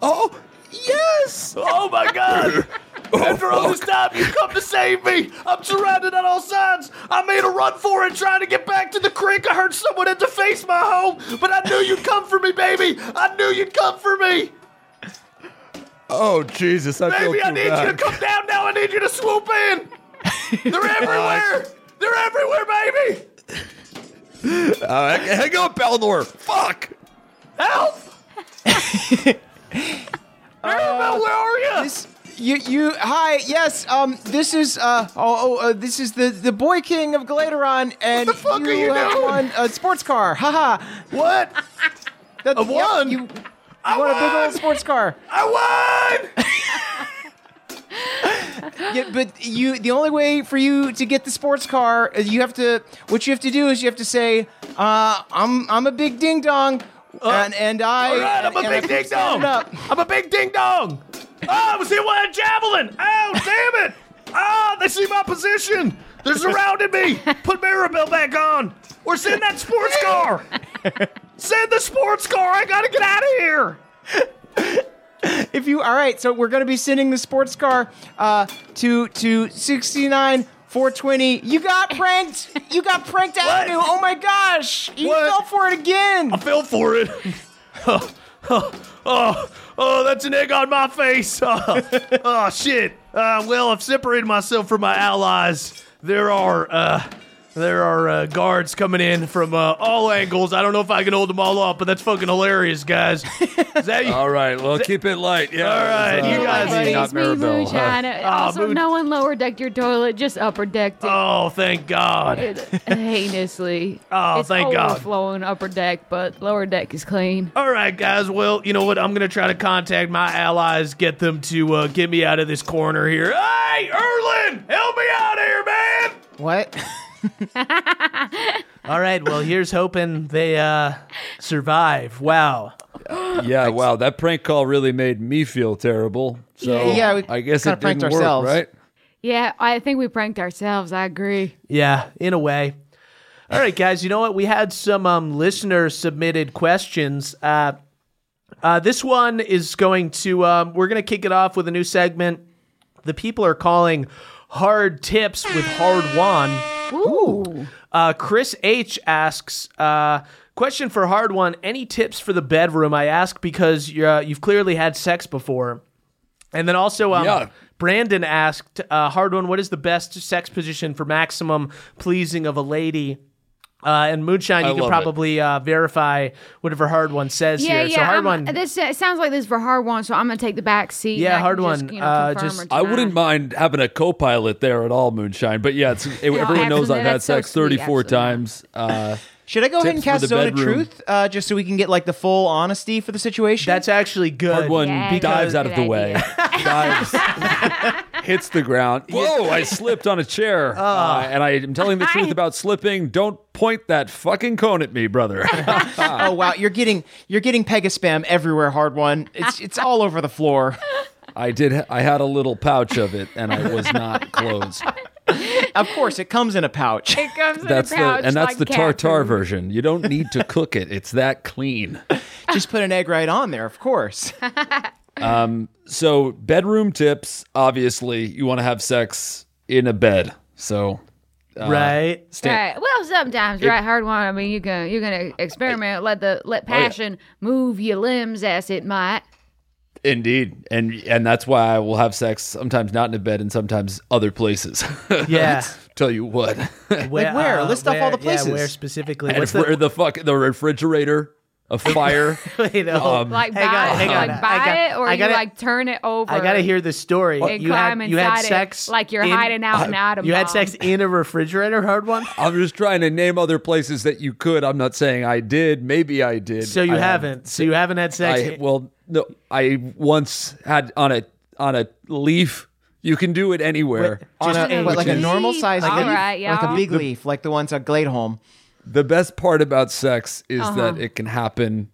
oh, yes. Oh my god! [LAUGHS] [LAUGHS] After all this time, you come to save me! I'm surrounded on all sides! I made a run for it trying to get back to the creek. I heard someone had defaced my home, but I knew you'd come for me, baby! I knew you'd come for me! Oh Jesus, I feel Baby, too I need bad. you to come down now! I need you to swoop in! [LAUGHS] They're everywhere! They're everywhere, baby! Uh, hang on, Balnor. Fuck. Help! [LAUGHS] Maribel, where are you? This, you, you, hi, yes, um, this is, uh, oh, oh uh, this is the, the boy king of Galateron, and the fuck you, are you have doing? won a sports car, [LAUGHS] haha. What? That, I won? you, you I won a big old sports car. I won! [LAUGHS] Yeah, but you, the only way for you to get the sports car, you have to, what you have to do is you have to say, uh, I'm, I'm a big ding dong, and, and I, Uh, All right, I'm a and big ding dong. up. I'm a big ding dong. Oh, I was hit with a javelin. Oh, damn it. Oh, they see my position. They're surrounding me. Put Maribel back on. Or send that sports car. Send the sports car. I gotta get out of here. If you all right, so we're gonna be sending the sports car uh to to sixty nine four twenty. You got pranked. You got pranked Avenue. Oh my gosh! You What? fell for it again. I fell for it. [LAUGHS] oh, oh, oh, oh, that's an egg on my face. [LAUGHS] Oh, oh, shit. Uh, well, I've separated myself from my allies. There are, uh, there are uh, guards coming in from uh, all angles. I don't know if I can hold them all off, but that's fucking hilarious, guys. Is that you? All right, well, keep it light. Yeah. All right, it's, you uh, guys- Buddy, not It's me, Maribel. Moonshine. also, Moon- no one lower decked your toilet, just upper decked it. Oh, thank God. It- heinously. [LAUGHS] Oh, it's thank God. overflowing upper deck, but lower deck is clean. All right, guys. Well, you know what? I'm gonna try to contact my allies, get them to uh, get me out of this corner here. Hey, Erlin, help me out here, man. What? [LAUGHS] [LAUGHS] All right, well, here's hoping they uh, survive. Wow. Yeah, wow, that prank call really made me feel terrible. So Yeah, we I guess kinda it didn't pranked work, ourselves. right? Yeah, I think we pranked ourselves. I agree. Yeah, in a way. All right, guys. You know what? We had some um, listener submitted questions. Uh, uh, this one is going to. Um, we're going to kick it off with a new segment. The people are calling hard tips with hard one. Ooh. Uh, Chris H asks, uh, question for Hardwon. Any tips for the bedroom? I ask because you're, uh, you've clearly had sex before. And then also, um, Yeah. Brandon asked, uh, Hardwon, what is the best sex position for maximum pleasing of a lady? Uh, and Moonshine, I you can probably uh, verify whatever Hardwon says Yeah, here. yeah. so hard I'm- one. This uh, sounds like this is for Hardwon, so I'm gonna take the back seat. Yeah, and I hard just, one. You know, Uh, just- I wouldn't mind having a co-pilot there at all, Moonshine. But yeah, it's, everyone knows I've had so sex sweet, 34 absolutely. times. Uh, Should I go ahead and cast the Zone of. Truth uh, just so we can get like the full honesty for the situation? That's actually good. Hardwon Yeah, dives out of the way, [LAUGHS] dives, hits the ground. [LAUGHS] Whoa! I slipped on a chair, uh, and I am telling the [LAUGHS] truth about slipping. Don't point that fucking cone at me, brother. [LAUGHS] oh wow, you're getting you're getting Pegaspam everywhere. Hardwon. It's it's all over the floor. I did. I had a little pouch of it, and I was not closed. Of course, it comes in a pouch. It comes That's in a pouch and that's like the tartar food. version. You don't need to cook it. It's that clean. [LAUGHS] Just put an egg right on there. Of course. [LAUGHS] um. So bedroom tips. Obviously, you want to have sex in a bed. So Uh, right? Stand- Right. Well, sometimes, right? Hardwon. I mean, you can you're gonna experiment. Let the let Oh, yeah. passion move your limbs as it might. Indeed, and and that's why I will have sex sometimes not in a bed and sometimes other places. [LAUGHS] Yeah. Tell you what, Where, [LAUGHS] uh, where? List off all the Yeah, places. where specifically? and What's where the, the fuck the refrigerator. A fire. Wait, [LAUGHS] no. Um, Like Hang buy, on, hang on. like buy I got- it, or gotta- you like turn it over. I gotta hear the story. and You had climb you had inside it sex like you're in- hiding out in Adam. You had sex in a refrigerator, Hardwon. [LAUGHS] I'm just trying to name other places that you could. I'm not saying I did. Maybe I did. So you I haven't. So you haven't had sex. I, well, no. I once had on a on a leaf. You can do it anywhere. On Just a, a- what, like a normal size All leaf, right, like a big leaf, like the ones at Gladeholm. The best part about sex is Uh-huh. that it can happen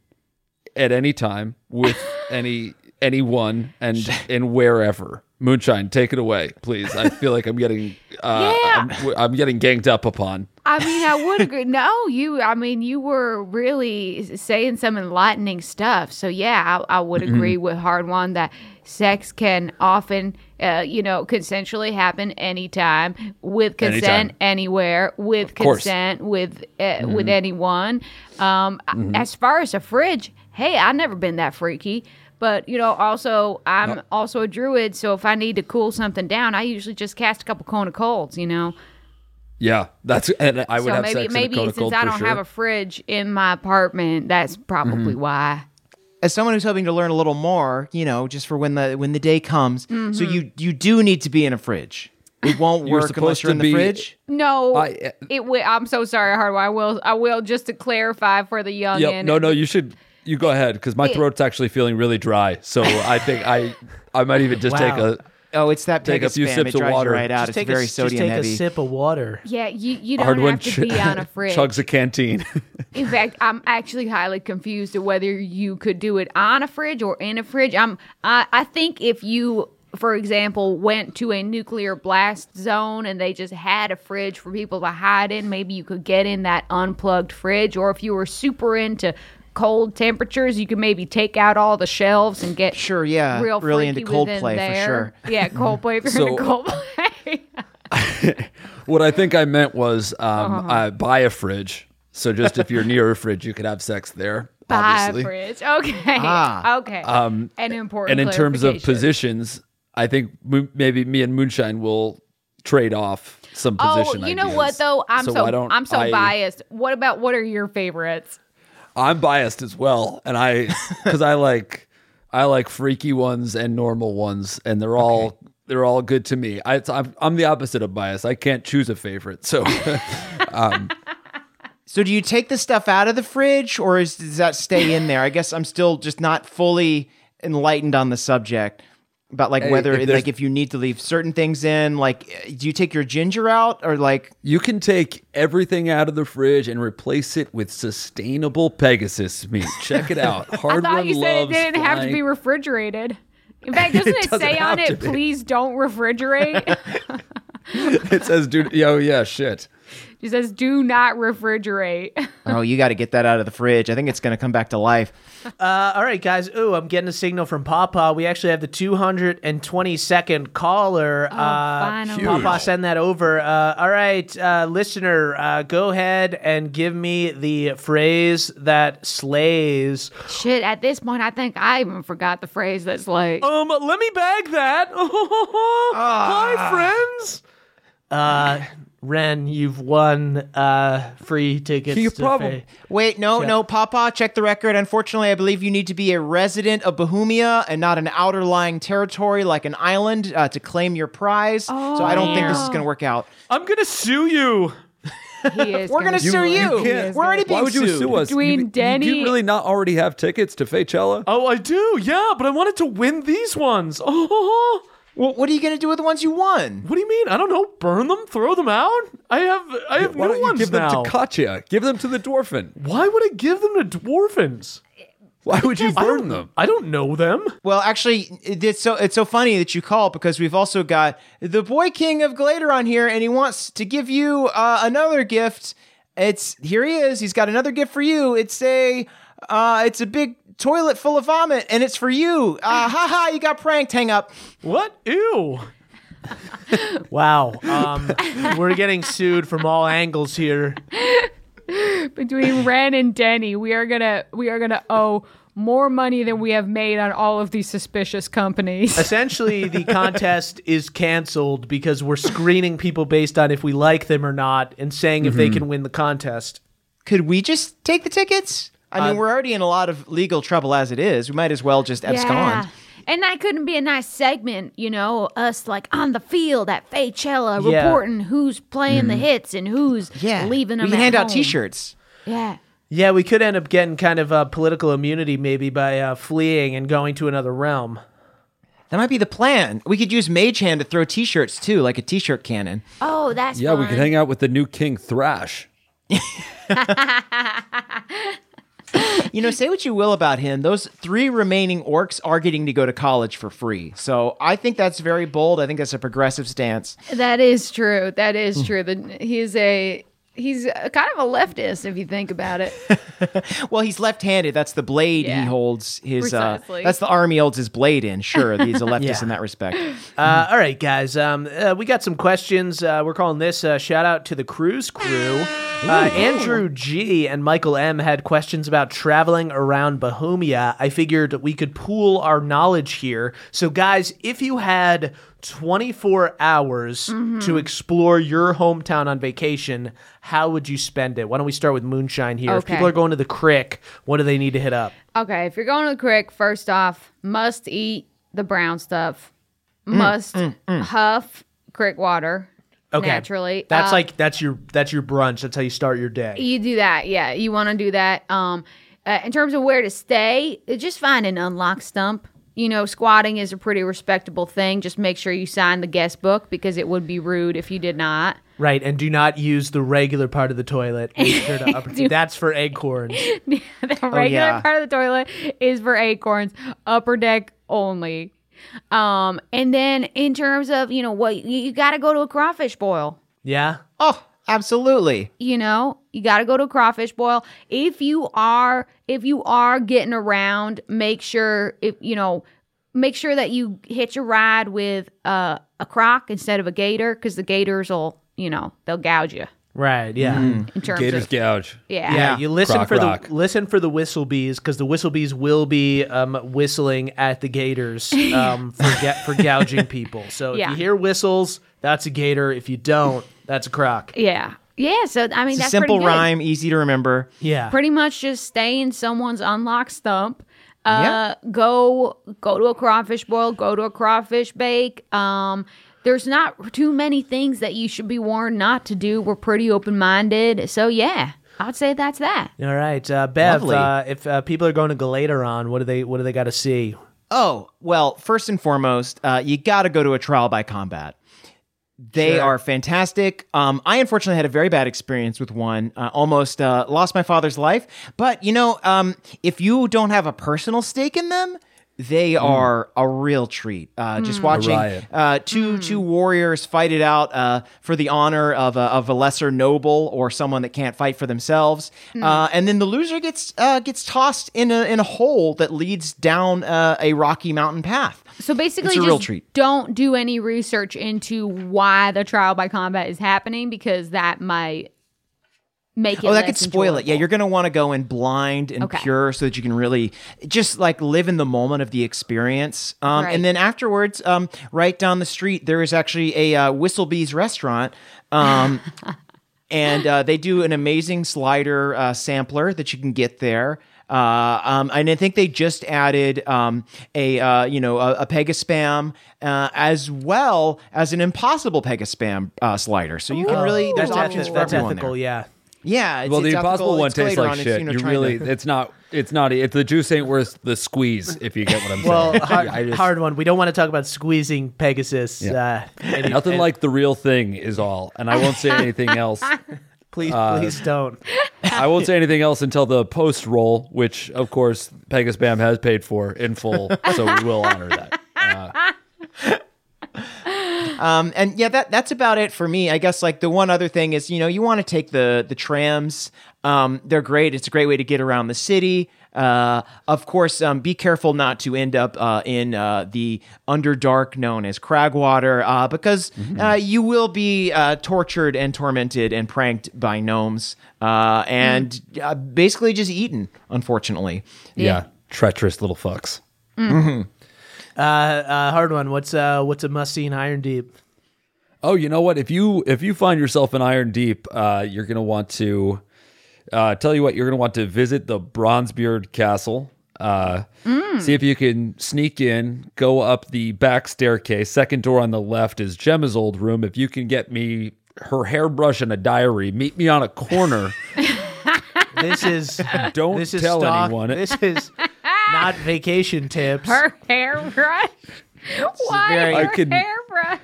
at any time with [LAUGHS] any anyone and and wherever. Moonshine, take it away, please. I feel like I'm getting uh, Yeah. I'm, I'm getting ganged up upon. I mean, I would agree. No, you. I mean, you were really saying some enlightening stuff. So yeah, I, I would Mm-hmm. agree with Hardwon that sex can often, uh, you know, consensually happen anytime with consent Anytime. anywhere with consent with uh, Mm-hmm. with anyone. Um, As far as a fridge, hey, I've never been that freaky. But you know, also I'm also a druid, so if I need to cool something down, I usually just cast a couple cone of colds. You know. Yeah, that's and I would so have maybe sex maybe in a Coca since I don't sure. have a fridge in my apartment, that's probably Mm-hmm. why. As someone who's hoping to learn a little more, you know, just for when the when the day comes, so Mm-hmm. you you do need to be in a fridge. It won't You're work unless supposed you're in the be- fridge. No, I- it. Will, I'm so sorry, Hardwire. I will. I will just to clarify for the young. Yep. No, no, you should. You go ahead because my It- throat's actually feeling really dry. So I think I I might even just take a. Oh, it's that Take a Pegasus few spam. sips of water. right out. Just it's take very a, just sodium take heavy. a sip of water. Yeah, you you don't Hardwon have to be on a [LAUGHS] fridge. chugs a canteen. In fact, I'm actually highly confused of whether you could do it on a fridge or in a fridge. I'm I, I think if you for example went to a nuclear blast zone and they just had a fridge for people to hide in, maybe you could get in that unplugged fridge or if you were super into cold temperatures, you can maybe take out all the shelves and get Sure, yeah, real really freaky into Coldplay within for sure. [LAUGHS] Yeah, Coldplay if you're [LAUGHS] So- into [LAUGHS] Coldplay. what I think I meant was um, Uh-huh. uh, buy a fridge. So just if you're near a fridge, you could have sex there. Buy obviously. a fridge. Okay. Ah. okay. Um, An important And in terms of positions, I think maybe me and Moonshine will trade off some position. Oh, position. you know ideas. what though? I'm so, why don't I'm so I- biased. What about what are your favorites? I'm biased as well, and I [LAUGHS] because I like I like freaky ones and normal ones, and they're all they're all good to me. I, I'm I'm the opposite of bias. I can't choose a favorite, so [LAUGHS] um, So do you take the stuff out of the fridge, or is, does that stay in there? I guess I'm still just not fully enlightened on the subject about like whether if like if you need to leave certain things in. Like, uh, do you take your ginger out, or like you can take everything out of the fridge and replace it with sustainable Pegasus meat. Check it out. [LAUGHS] I Hard thought one you said it loves didn't have to be refrigerated. In [LAUGHS] fact, doesn't it, doesn't say on it, be. please don't refrigerate? [LAUGHS] It says, "Dude, yo, yeah, shit." It says, do not refrigerate. [LAUGHS] oh, you got to get that out of the fridge. I think it's going to come back to life. Uh, all right, guys. Ooh, I'm getting a signal from Papa. We actually have the 222nd caller. uh, finally. Papa, send that over. Uh, all right, uh, listener, uh, go ahead and give me the phrase that slays. Shit, at this point, I think I even forgot the phrase that's like, Um, let me bag that. [LAUGHS] Hi, friends. Uh, Ren, you've won uh free tickets. You to problem- Fa- Wait, no, no, Papa, check the record. Unfortunately, I believe you need to be a resident of Bahumia and not an outer lying territory like an island uh, to claim your prize. so I don't think this is going to work out. I'm gonna sue you. he is We're going to sue you. can't- We're already being Why would you sued. sue us? Between you, Denny- you, do you really not already have tickets to Faychella? Oh, I do. Yeah, but I wanted to win these ones. [LAUGHS] Oh. Well, what are you going to do with the ones you won? What do you mean? I don't know. Burn them? Throw them out? I have I have Why new don't you ones give now. them to Katya? Give them to the dwarfen. Why would I give them to dwarfins? Why would you I burn don't them? I don't know them. Well, actually, it- it's so it's so funny that you call because we've also got the boy king of Glader on here, and he wants to give you uh, another gift. It's here he is. He's got another gift for you. It's a uh, it's a big toilet full of vomit, and it's for you. Uh, [LAUGHS] ha ha! You got pranked. Hang up. What? Ew. wow. Um, [LAUGHS] we're getting sued from all angles here. between Ren and Denny, we are gonna we are gonna owe more money than we have made on all of these suspicious companies. Essentially, the contest is canceled because we're screening people based on if we like them or not and saying if they can win the contest. Could we just take the tickets? I mean, we're already in a lot of legal trouble as it is. We might as well just abscond. Yeah. And that couldn't be a nice segment, you know, us like on the field at Faychella Yeah. reporting who's playing the hits and who's Mm-hmm. Yeah. leaving them We can at hand out. T-shirts. Yeah. Yeah, we could end up getting kind of uh, political immunity maybe by uh, fleeing and going to another realm. That might be the plan. We could use Mage Hand to throw T-shirts too, like a T-shirt cannon. Oh, that's Yeah, we could hang out with the new King Thrash. [LAUGHS] [LAUGHS] [LAUGHS] You know, say what you will about him. Those three remaining orcs are getting to go to college for free. So I think that's very bold. I think that's a progressive stance. That is true. That Hmm. true. The, he's a he's kind of a leftist if you think about it. [LAUGHS] Well, he's left-handed. That's the blade Yeah. he holds his. Uh, that's the army holds his blade in. Sure, [LAUGHS] he's a leftist Yeah. in that respect. Uh, all right, guys. Um, uh, we got some questions. Uh, we're calling this uh, shout out to the cruise crew. Uh, Andrew G and Michael M had questions about traveling around Bahumia. I figured we could pool our knowledge here. So, guys, if you had 24 hours to explore your hometown on vacation, how would you spend it? Why don't we start with Moonshine here? If people are going to the crick, what do they need to hit up? Okay, if you're going to the crick, first off, must eat the brown stuff. Must huff crick water. Okay, Naturally. That's Uh, like that's your that's your brunch. That's how you start your day. You do that, yeah. You want to do that. Um, uh, in terms of where to stay, just find an unlocked stump. You know, squatting is a pretty respectable thing. Just make sure you sign the guest book because it would be rude if you did not. Right, and do not use the regular part of the toilet. Sure to [LAUGHS] upper- that's for acorns. [LAUGHS] the regular yeah. part of the toilet is for acorns, upper deck only. Um, and then in terms of you know what you, you got to go to a crawfish boil. Yeah. Oh, absolutely. you know you got to go to a crawfish boil if you are if you are getting around make sure if you know make sure that you hitch a ride with uh, a croc instead of a gator because the gators will you know they'll gouge you Right. Yeah. in terms Gators of gouge. yeah Yeah, you listen Croc for rock. the listen for the whistle bees because the whistle bees will be um, whistling at the gators [LAUGHS] um, for ga- for gouging people. So if you hear whistles, that's a gator. If you don't, that's a croc. [LAUGHS] yeah yeah so i mean It's a that's simple pretty good. rhyme, easy to remember. Yeah. pretty much just stay in someone's unlocked stump. Uh, Yeah. go go to a crawfish boil, go to a crawfish bake. Um, there's not too many things that you should be warned not to do. We're pretty open minded, so yeah, I would say that's that. All right, uh, Bev. Lovely. Uh, if uh, people are going to Galateron, what do they what do they got to see? Oh, well, first and foremost, uh, you got to go to a trial by combat. They Sure. are fantastic. Um, I unfortunately had a very bad experience with one. Uh, almost uh, lost my father's life. But you know, um, if you don't have a personal stake in them, they are a real treat. Uh, Just watching riot. uh, two two warriors fight it out uh, for the honor of a, of a lesser noble or someone that can't fight for themselves, uh, and then the loser gets uh, gets tossed in a in a hole that leads down uh, a rocky mountain path. So basically, It's a just real treat. don't do any research into why the trial by combat is happening because that might make it. Oh, that could spoil it. Yeah, you're going to want to go in blind and Okay. pure so that you can really just like live in the moment of the experience. Um, Right. And then afterwards, um, right down the street, there is actually a uh, Whistlebee's restaurant. Um, [LAUGHS] and uh, they do an amazing slider uh, sampler that you can get there. Uh, um, and I think they just added um, a uh, you know a, a Pegaspam uh, as well as an impossible Pegaspam uh, slider. So you can really there's That's, options eth- for that's everyone ethical. there. Yeah. Yeah, it's, Well, the it's impossible ethical. one It's tastes later like on. shit. It's, you know, you really, to- it's not, it's not. It's the juice ain't worth the squeeze. If you get what I'm [LAUGHS] saying. Well, hard, [LAUGHS] just- hard one. We don't want to talk about squeezing Pegasus. Uh, any- Nothing and- like the real thing is all, and I won't say anything else. [LAUGHS] Please, uh, please don't. I won't say anything else until the post roll, which of course Pegasus Bam has paid for in full, so we will honor that. Uh, Um, and yeah, that that's about it for me. I guess like the one other thing is, you know, you want to take the the trams. Um, they're great. It's a great way to get around the city. Uh, of course, um, be careful not to end up uh, in uh, the underdark known as Cragwater, uh, because uh, you will be uh, tortured and tormented and pranked by gnomes, uh, and uh, basically just eaten. Unfortunately, yeah, treacherous little fucks. Uh, uh, Hardwon. What's uh, what's a must see in Iron Deep? Oh, you know what? If you if you find yourself in Iron Deep, uh, you're gonna want to Uh, tell you what, you're going to want to visit the Bronzebeard Castle. Uh, See if you can sneak in, go up the back staircase. Second door on the left is Gemma's old room. If you can get me her hairbrush and a diary, meet me on a corner. [LAUGHS] This is Don't this is tell stock- anyone. This is not [LAUGHS] vacation tips. Her hairbrush. Why very- her I could- hairbrush?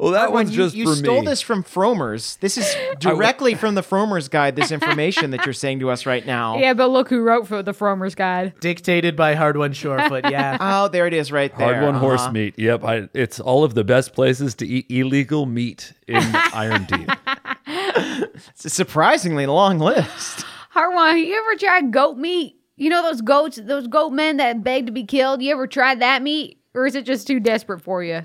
Well, that When one's you, just you for stole me. this from Frommer's. This is [LAUGHS] directly from the Frommer's guide. This information that you're saying to us right now. Yeah, but look who wrote for the Frommer's Guide. Dictated by Hard One Shorefoot. [LAUGHS] Yeah. Oh, there it is, right there. Hardwon horse Uh-huh. meat. Yep, I, it's all of the best places to eat illegal meat in Iron Deep. It's a surprisingly long list. Hardwon, have you ever tried goat meat? You know those goats, those goat men that beg to be killed? You ever tried that meat? Or is it just too desperate for you?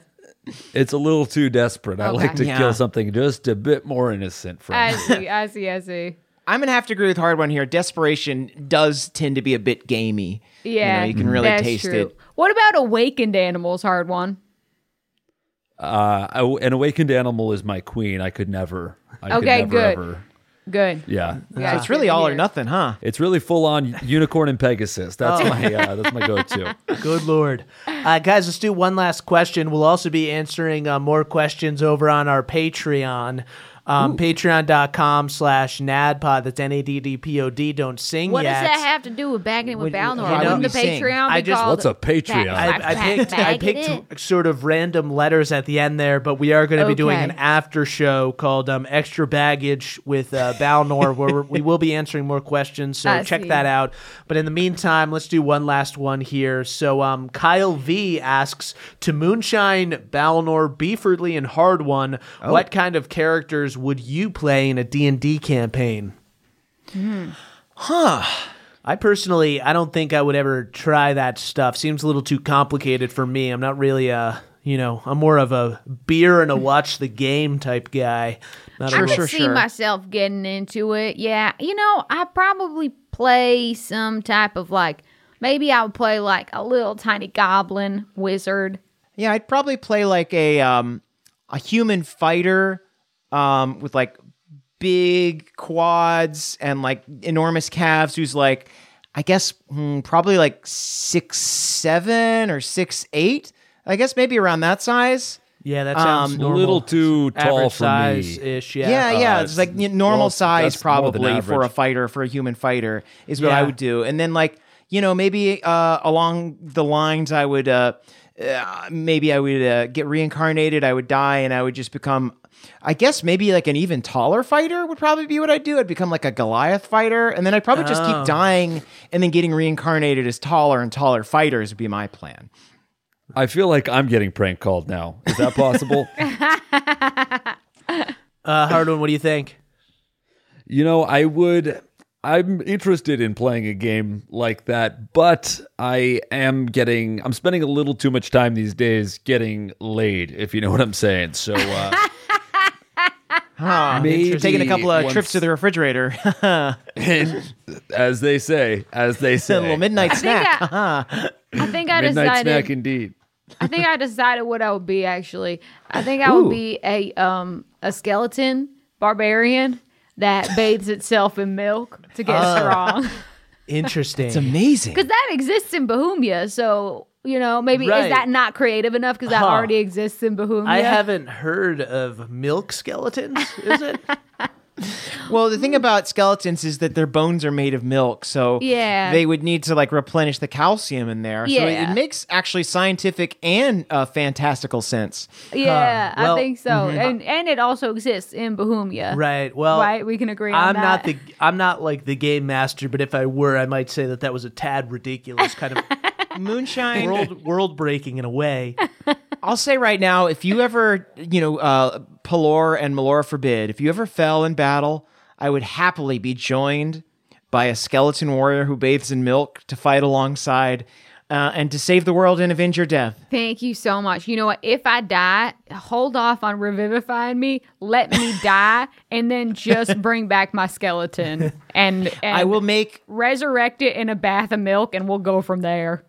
It's a little too desperate. I like to Yeah. kill something just a bit more innocent. For I Friend. see, I see, I see. I'm gonna have to agree with Hardwon here. Desperation does tend to be a bit gamey. Yeah, you, know, you can really that's taste true. it. What about awakened animals, Hardwon? Uh, I- an awakened animal is my queen. I could never. I could Okay, never, good. Ever, Good. yeah. Yeah, So it's really all or nothing, huh? It's really full on unicorn and Pegasus. That's Oh. my uh, that's my go-to. [LAUGHS] Good lord. Uh, guys, let's do one last question. We'll also be answering uh, more questions over on our Patreon. Um, Patreon.com slash NADPOD. That's N A D D P O D. Don't sing What yet. does that have to do with bagging it with Would- Balnor? why Wouldn't would the we sing? Patreon be I just- called What's a Patreon? I, I picked I picked sort of random letters at the end there, but we are going to be doing Okay. an after show called um, Extra Baggage with uh, Balnor, where we're- we will be answering more questions. So [LAUGHS] I check see. that out. But in the meantime, let's do one last one here. So um, Kyle V asks to Moonshine, Balnor, Beefordly, and Hardwon. Oh. What kind of characters would you play in a D and D campaign? Huh. I personally, I don't think I would ever try that stuff. Seems a little too complicated for me. I'm not really a, you know, I'm more of a beer and a watch the game type guy. Not a I real- could sure, see sure. myself getting into it. Yeah, you know, I probably play some type of like maybe I would play like a little tiny goblin wizard. Yeah, I'd probably play like a um a human fighter um with like big quads and like enormous calves who's like I guess hmm, probably like six seven or six eight. I guess maybe around that size. yeah, that sounds Um, a little too tall average for size me. ish. Yeah. Yeah, yeah, Uh, it's like normal well, size that's more than probably for a fighter, for a human fighter is what I would do. And then like, you know, maybe uh along the lines I would uh, uh maybe I would uh, get reincarnated, I would die and I would just become I guess maybe like an even taller fighter would probably be what I'd do. I'd become like a Goliath fighter and then I'd probably just Oh. keep dying and then getting reincarnated as taller and taller fighters would be my plan. I feel like I'm getting prank called now. Is that possible? [LAUGHS] [LAUGHS] Uh, Hardwon, what do you think? you know, I would. I'm interested in playing a game like that, but I am getting. I'm spending a little too much time these days getting laid, if you know what I'm saying. So. Uh, [LAUGHS] Huh. Maybe taking a couple of once- trips to the refrigerator. [LAUGHS] and as they say, as they [LAUGHS] say, a little midnight I think snack. I, I think I midnight decided. snack indeed. I think I decided what I would be actually. I think I would be a um a skeleton barbarian that bathes itself in milk to get oh. strong. Interesting. It's amazing. Because that exists in Bahumia, so you know maybe Right. is that not creative enough? Because that Huh. already exists in Bahumia. I haven't heard of milk skeletons, is it? [LAUGHS] Well, the thing about skeletons is that their bones are made of milk, so Yeah. they would need to like replenish the calcium in there. So it, it makes actually scientific and uh, fantastical sense. Yeah, Well, I think so, and and it also exists in Bahumia. right. Well, Right, we can agree on I'm that. not the I'm not like the game master, but if I were, I might say that that was a tad ridiculous, kind of [LAUGHS] Moonshine. world world breaking in a way. [LAUGHS] I'll say right now, if you ever, you know, uh, Pelor and Melora forbid, if you ever fell in battle, I would happily be joined by a skeleton warrior who bathes in milk to fight alongside uh, and to save the world and avenge your death. Thank you so much. You know what? If I die, hold off on revivifying me. Let me [LAUGHS] die, and then just bring back my skeleton [LAUGHS] and, and I will make resurrect it in a bath of milk, and we'll go from there.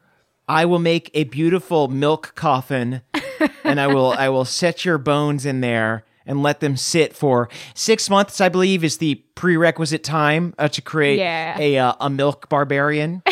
I will make a beautiful milk coffin [LAUGHS] and I will I will set your bones in there and let them sit for six months. I believe is the prerequisite time uh, to create Yeah. a uh, a milk barbarian,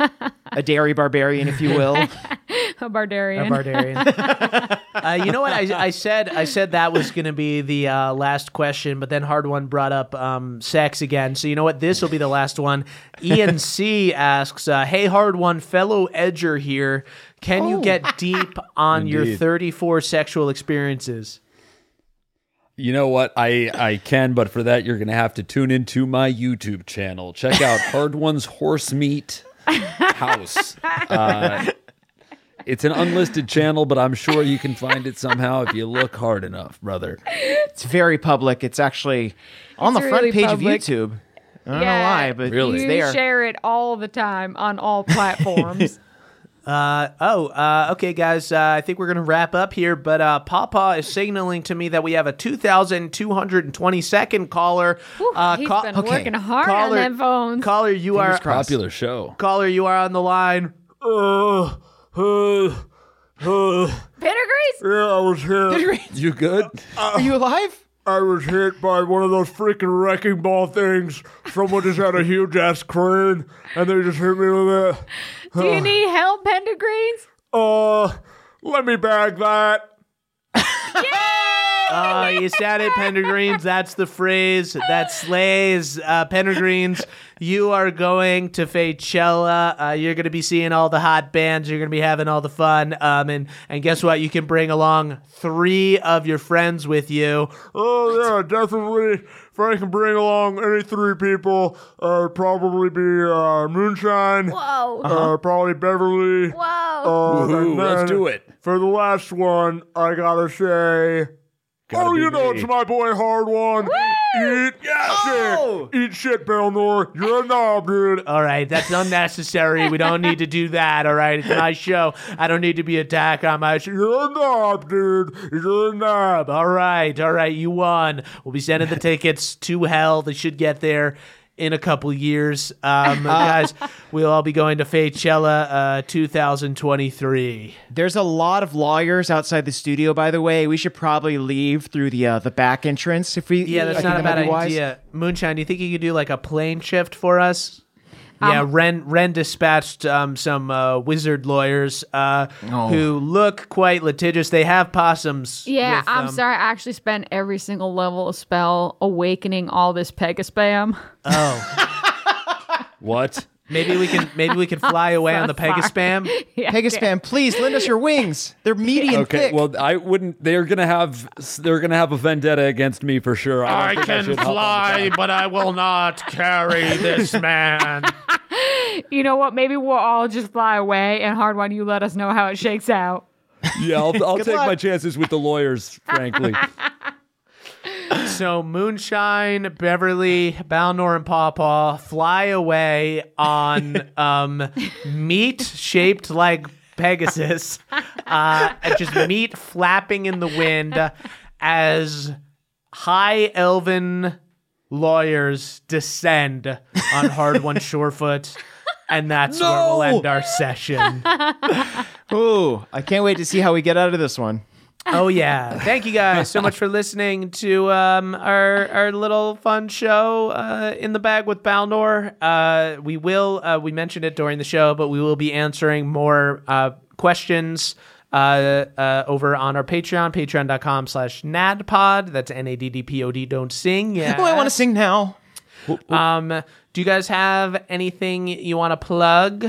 [LAUGHS] a dairy barbarian, if you will. [LAUGHS] A barbarian. A barbarian. [LAUGHS] uh, you know what? I, I said I said that was going to be the uh, last question, but then Hardwon brought up um, sex again. So you know what? This will be the last one. Ian C asks, uh, "Hey, Hardwon, fellow edger here. Can you get deep on your 34 sexual experiences?" You know what? I I can, but for that you're gonna have to tune into my YouTube channel. Check out Hardwon's Horse Meat House. [LAUGHS] Uh, it's an unlisted channel, but I'm sure you can find it somehow if you look hard enough, brother. It's very public. It's actually on It's the front really page public. of YouTube. I don't Yeah. know why, but Really? it's You there. share it all the time on all platforms. [LAUGHS] Uh, oh, uh, okay, guys. Uh, I think we're gonna wrap up here, but uh, Papa is signaling to me that we have a 2,222nd caller. Whew, uh, he's ca- been okay. working hard Caller- on them phones. Caller, you are Popular show. caller. You are on the line. Uh, uh, uh, Pendergrace? yeah, I was hit. You good? Are you alive? I was hit by one of those freaking wrecking ball things. Someone just had a huge ass crane, and they just hit me with it. Do you [SIGHS] need help, Pendergrace? Uh, let me bag that. [LAUGHS] Uh, you said it, Pendergreens. That's the phrase that slays. Uh, Pendergreens, you are going to Faychella. Uh, you're going to be seeing all the hot bands. You're going to be having all the fun. Um, and, and guess what? You can bring along three of your friends with you. Oh yeah, definitely. If I can bring along any three people, uh, it'd probably be uh, Moonshine. Whoa. Uh, probably Beverly. Whoa. Uh, Woohoo, and let's then do it. For the last one, I gotta say. Gotta oh, you know me. it's my boy Hardwon. Eat Oh! shit. Eat shit, Balnor. You're a knob, dude. All right, that's unnecessary. We don't need to do that. All right, it's my show. I don't need to be attacked on my show. You're a knob, dude. You're a knob. All right, all right, you won. We'll be sending the tickets to hell. They should get there in a couple years. Um, [LAUGHS] guys, we'll all be going to Faychella uh, 2023. There's a lot of lawyers outside the studio, by the way. We should probably leave through the uh, the back entrance if we. Yeah, that's think not a bad be wise. idea. Moonshine, do you think you could do like a plane shift for us? Yeah, Ren Ren dispatched um, some uh, wizard lawyers uh, Oh. who look quite litigious. They have possums. Yeah, with I'm them. sorry. I actually spent every single level of spell awakening all this Pegaspam. Oh. [LAUGHS] what? Maybe we can maybe we can fly away on the Pegaspam. [LAUGHS] yeah, Pegaspam, please lend us your wings. They're meaty and Okay, thick. well, I wouldn't. They're gonna have. They're gonna have a vendetta against me for sure. I, I can should hop on the fly, [LAUGHS] but I will not carry this man. [LAUGHS] You know what? Maybe we'll all just fly away, and Hardwon, you let us know how it shakes out. Yeah, I'll, I'll take luck. my chances with the lawyers. Frankly, So Moonshine, Beverly, Balnor, and Pawpaw fly away on [LAUGHS] um, meat shaped like Pegasus, uh, and just meat flapping in the wind as high elven lawyers descend on Hardwon [LAUGHS] Surefoot. And that's where we'll end our session. [LAUGHS] Ooh, I can't wait to see how we get out of this one. Oh yeah! Thank you guys so much [LAUGHS] for listening to um, our our little fun show uh, in the bag with Balnor. Uh, we will uh, we mentioned it during the show, but we will be answering more uh, questions uh, uh, over on our Patreon, patreon.com slash nadpod. That's N-A-D-D-P-O-D, don't sing. Yeah. Oh, I want to sing now. Um, do you guys have anything you want to plug?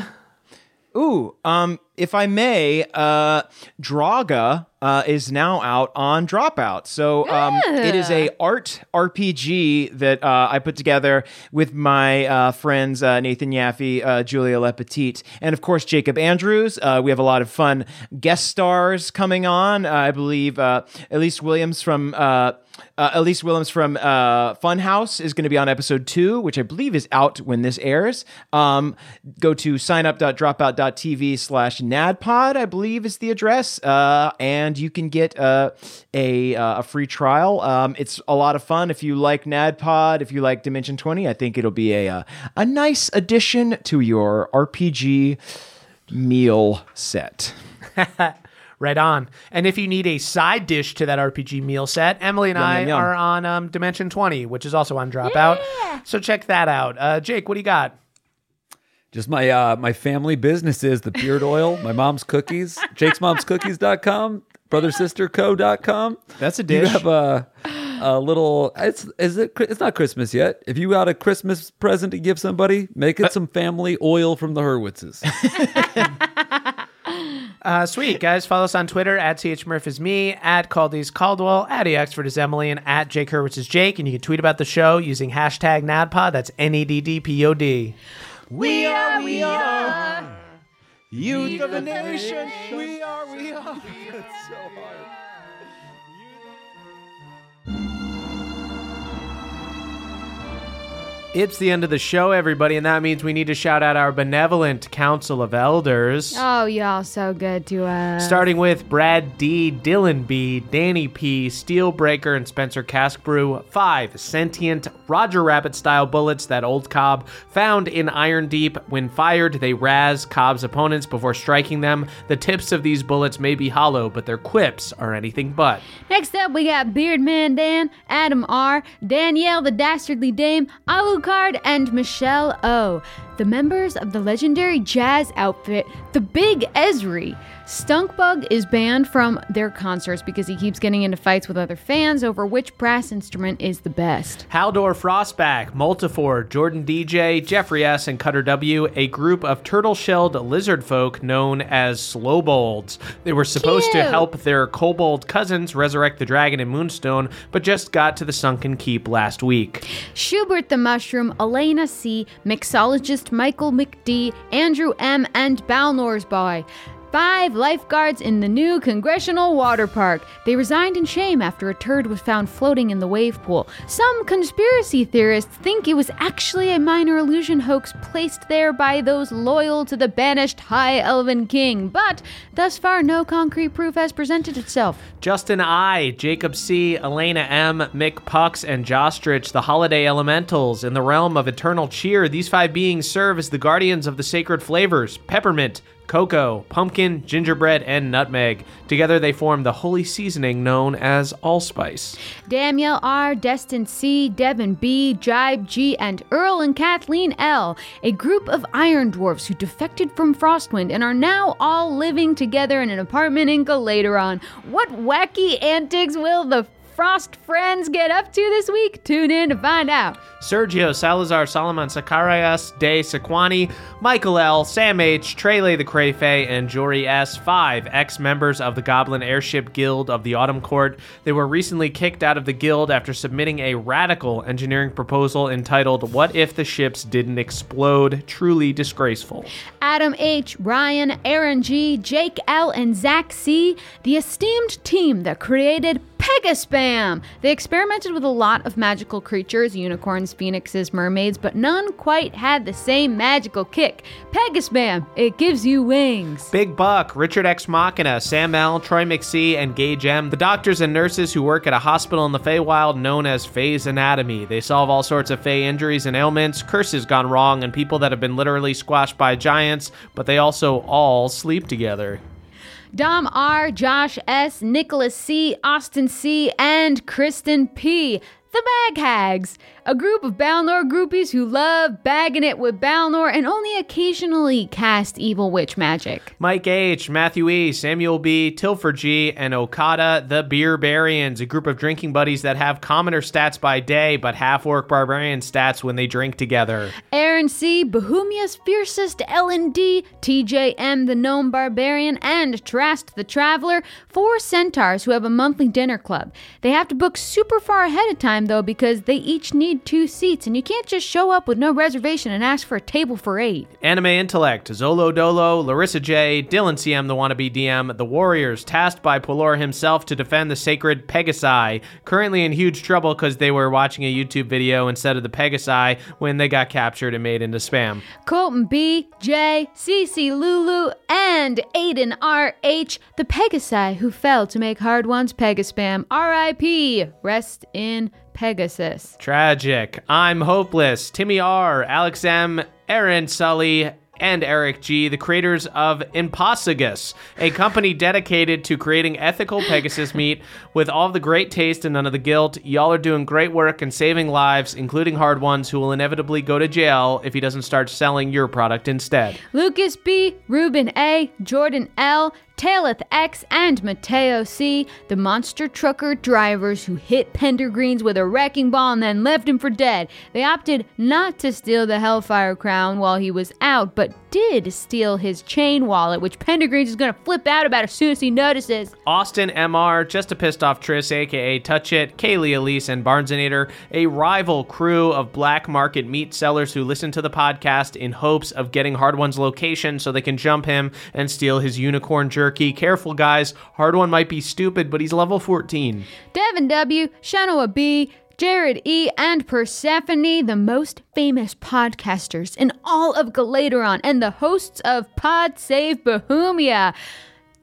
Ooh, um, if I may, uh, Draga uh, is now out on Dropout. So um, it is a art RPG that uh, I put together with my uh, friends uh, Nathan Yaffe, uh, Julia Lepetit, and of course Jacob Andrews. Uh, we have a lot of fun guest stars coming on. Uh, I believe uh, Elise Williams from. Uh, Elise Williams from uh, Funhouse is going to be on episode two, which I believe is out when this airs. Um, go to signup.dropout.tv slash nadpod, I believe is the address. Uh, and you can get uh, a, uh, a free trial. Um, it's a lot of fun. If you like NADPOD, if you like Dimension 20, I think it'll be a, uh, a nice addition to your RPG meal set. [LAUGHS] Right on. And if you need a side dish to that RPG meal set, Emily and I yum, yum. are on um, Dimension 20, which is also on Dropout. So check that out. Uh, Jake, what do you got? Just my uh, my family businesses, the beard oil, my mom's cookies, jakesmomscookies.com, brothersisterco.com. That's a dish. You dish. have a a little it's is it it's not Christmas yet. If you got a Christmas present to give somebody, make it some family oil from the Hurwitzes. [LAUGHS] Uh, sweet, guys. Follow us on Twitter at CHMurph is me, at Caldy's Caldwell, at EXford is Emily, and at Jake Hurwitz is Jake. And you can tweet about the show using hashtag NADPOD. That's N E D D P O D. We are, we are. Youth of the nation. We are, we are. It's so hard. It's the end of the show, everybody, and that means we need to shout out our benevolent Council of Elders. Oh, y'all so good to us. Starting with Brad D, Dylan B, Danny P, Steelbreaker, and Spencer Caskbrew. Five sentient Roger Rabbit style bullets that old Cobb found in Iron Deep. When fired, they razz Cobb's opponents before striking them. The tips of these bullets may be hollow, but their quips are anything but. Next up, we got Beardman Dan, Adam R, Danielle the Dastardly Dame, And Michelle O. The members of the legendary jazz outfit, the Big Esri. Stunkbug is banned from their concerts because he keeps getting into fights with other fans over which brass instrument is the best. Haldor Frostback, Multifor, Jordan DJ, Jeffrey S., and Cutter W., a group of turtle shelled lizard folk known as Slowbolds. They were supposed to help their kobold cousins resurrect the dragon in Moonstone, but just got to the sunken keep last week. Schubert the Mushroom, Elena C., mixologist Michael McD., Andrew M., and Balnor's Boy. Five lifeguards in the new Congressional Water Park. They resigned in shame after a turd was found floating in the wave pool. Some conspiracy theorists think it was actually a minor illusion hoax placed there by those loyal to the banished High Elven King, but thus far no concrete proof has presented itself. Justin I, Jacob C, Elena M, Mick Pucks, and Jostrich, the holiday elementals. In the realm of eternal cheer, these five beings serve as the guardians of the sacred flavors peppermint, cocoa, pumpkin, gingerbread, and nutmeg. Together they form the holy seasoning known as allspice. Danielle R, Destin C, Devin B, Jibe G, and Earl and Kathleen L, a group of iron dwarfs who defected from Frostwind and are now all living together in an apartment in Galateron. What wacky antics will the Frost friends get up to this week? Tune in to find out. Sergio, Salazar, Solomon, Sakarias, De Sequani, Michael L, Sam H, Trele the Crayfay, and Jory S. Five ex members of the Goblin Airship Guild of the Autumn Court. They were recently kicked out of the guild after submitting a radical engineering proposal entitled What If the Ships Didn't Explode? Truly disgraceful. Adam H., Ryan, Aaron G., Jake L., and Zach C., the esteemed team that created Pegaspam. They experimented with a lot of magical creatures unicorns, phoenixes, mermaids, but none quite had the same magical kick. Pegaspam, it gives you wings. Big Buck, Richard X Machina, Sam L, Troy McSee, and Gage M, the doctors and nurses who work at a hospital in the Feywild known as Fey's Anatomy. They solve all sorts of Fey injuries and ailments, curses gone wrong, and people that have been literally squashed by giants, but they also all sleep together. Dom R, Josh S, Nicholas C, Austin C, and Kristen P. The Bag Hags, a group of Balnor groupies who love bagging it with Balnor and only occasionally cast evil witch magic. Mike H, Matthew E, Samuel B, Tilford G, and Okada the Beer Barians, a group of drinking buddies that have commoner stats by day, but half orc barbarian stats when they drink together. Aaron C, Bahumia's fiercest L&D, TJM the Gnome Barbarian, and Trast the Traveler, four centaurs who have a monthly dinner club. They have to book super far ahead of time though because they each need two seats and you can't just show up with no reservation and ask for a table for eight. Anime Intellect, Zolo Dolo, Larissa J, Dylan CM, the wannabe DM, the Warriors, tasked by Polor himself to defend the sacred Pegasi, currently in huge trouble because they were watching a YouTube video instead of the Pegasi when they got captured and made into spam. Colton B, J, CC Lulu, and Aiden R.H., the Pegasi who fell to make Hardwon's Pegaspam. R.I.P. Rest in Pegasus. Tragic. I'm hopeless. Timmy R, Alex M, Aaron Sully, and Eric G., the creators of Impossigus, a company [LAUGHS] dedicated to creating ethical Pegasus meat with all the great taste and none of the guilt. Y'all are doing great work and saving lives, including Hardwon's who will inevitably go to jail if he doesn't start selling your product instead. Lucas B, Ruben A, Jordan L, Talith X, and Mateo C, the monster trucker drivers who hit Pendergreens with a wrecking ball and then left him for dead. They opted not to steal the Hellfire Crown while he was out, but did steal his chain wallet, which Pendergreens is gonna flip out about as soon as he notices. Austin MR, just a pissed off Triss, aka Touch It, Kaylee Elise, and Barnesinator, a rival crew of black market meat sellers who listen to the podcast in hopes of getting Hardwon's location so they can jump him and steal his unicorn jerky. Careful, guys. Hard One might be stupid, but he's level 14. Devin W, Shanoa B, Jared E, and Persephone, the most famous podcasters in all of Galateron, and the hosts of Pod Save Bahumia.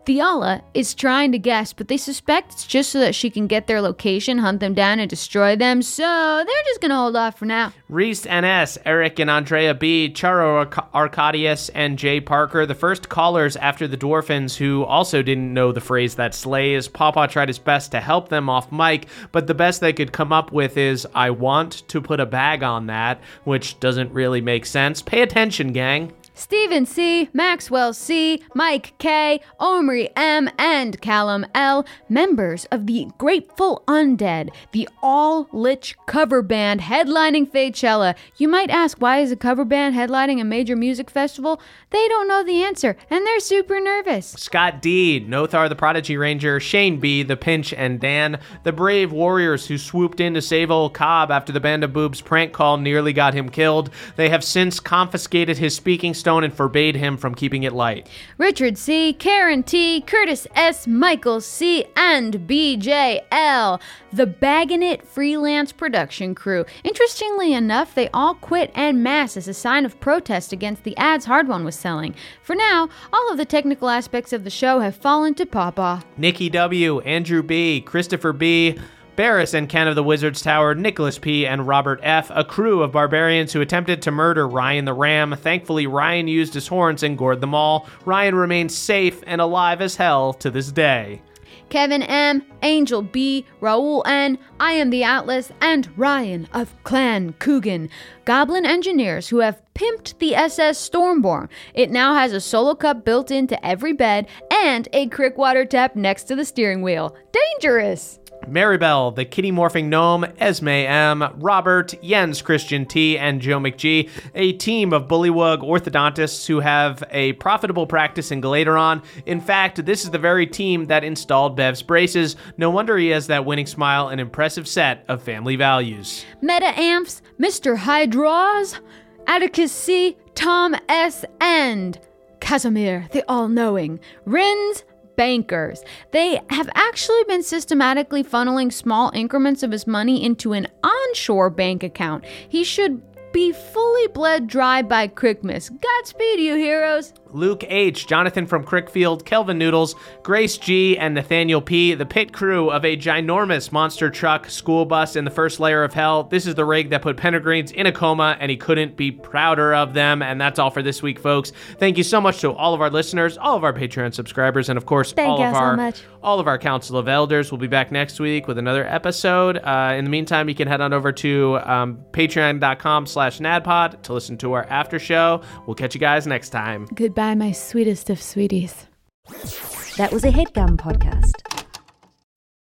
Fiala is trying to guess, but they suspect it's just so that she can get their location, hunt them down, and destroy them, so they're just gonna hold off for now. Reese NS, Eric and Andrea B, Charo Arc- Arcadius, and Jay Parker, the first callers after the Dwarfins who also didn't know the phrase that slays. Papa tried his best to help them off mic, but the best they could come up with is, I want to put a bag on that, which doesn't really make sense. Pay attention, gang. Stephen C., Maxwell C., Mike K., Omri M., and Callum L., members of the Grateful Undead, the all lich cover band headlining Faychella. You might ask, why is a cover band headlining a major music festival? They don't know the answer, and they're super nervous. Scott D, Nothar the Prodigy Ranger, Shane B, the Pinch, and Dan, the brave warriors who swooped in to save old Cobb after the Band of Boobs prank call nearly got him killed. They have since confiscated his speaking stone and forbade him from keeping it light. Richard C., Karen T., Curtis S., Michael C., and BJL, the Baggin' It freelance production crew. Interestingly enough, they all quit en masse as a sign of protest against the ads Hardwon was selling. For now, all of the technical aspects of the show have fallen to Papa. Nikki W, Andrew B, Christopher B, Barris and Ken of the Wizard's Tower, Nicholas P, and Robert F, a crew of barbarians who attempted to murder Ryan the Ram. Thankfully, Ryan used his horns and gored them all. Ryan remains safe and alive as hell to this day. Kevin M, Angel B, Raul N, I am the Atlas, and Ryan of Clan Coogan, goblin engineers who have pimped the SS Stormborn. It now has a solo cup built into every bed and a crick water tap next to the steering wheel. Dangerous! Maribel, the kitty morphing gnome, Esme M, Robert, Jens Christian T, and Joe McGee, a team of bullywug orthodontists who have a profitable practice in Galateron. In fact, this is the very team that installed Bev's braces. No wonder he has that winning smile and impressive set of family values. Meta Amps, Mr. Hydros, Atticus C, Tom S, and Casimir, the all knowing, Rins, bankers. They have actually been systematically funneling small increments of his money into an onshore bank account. He should be fully bled dry by Crickmas. Godspeed, you heroes. Luke H., Jonathan from Crickfield, Kelvin Noodles, Grace G., and Nathaniel P., the pit crew of a ginormous monster truck school bus in the first layer of hell. This is the rig that put Pendergreens in a coma, and he couldn't be prouder of them. And that's all for this week, folks. Thank you so much to all of our listeners, all of our Patreon subscribers, and of course, Thank all you of so our much. all of our Council of Elders. We'll be back next week with another episode. Uh, in the meantime, you can head on over to um, patreon.com slash nadpod to listen to our after show. We'll catch you guys next time. Goodbye, my sweetest of sweeties. That was a headgum podcast.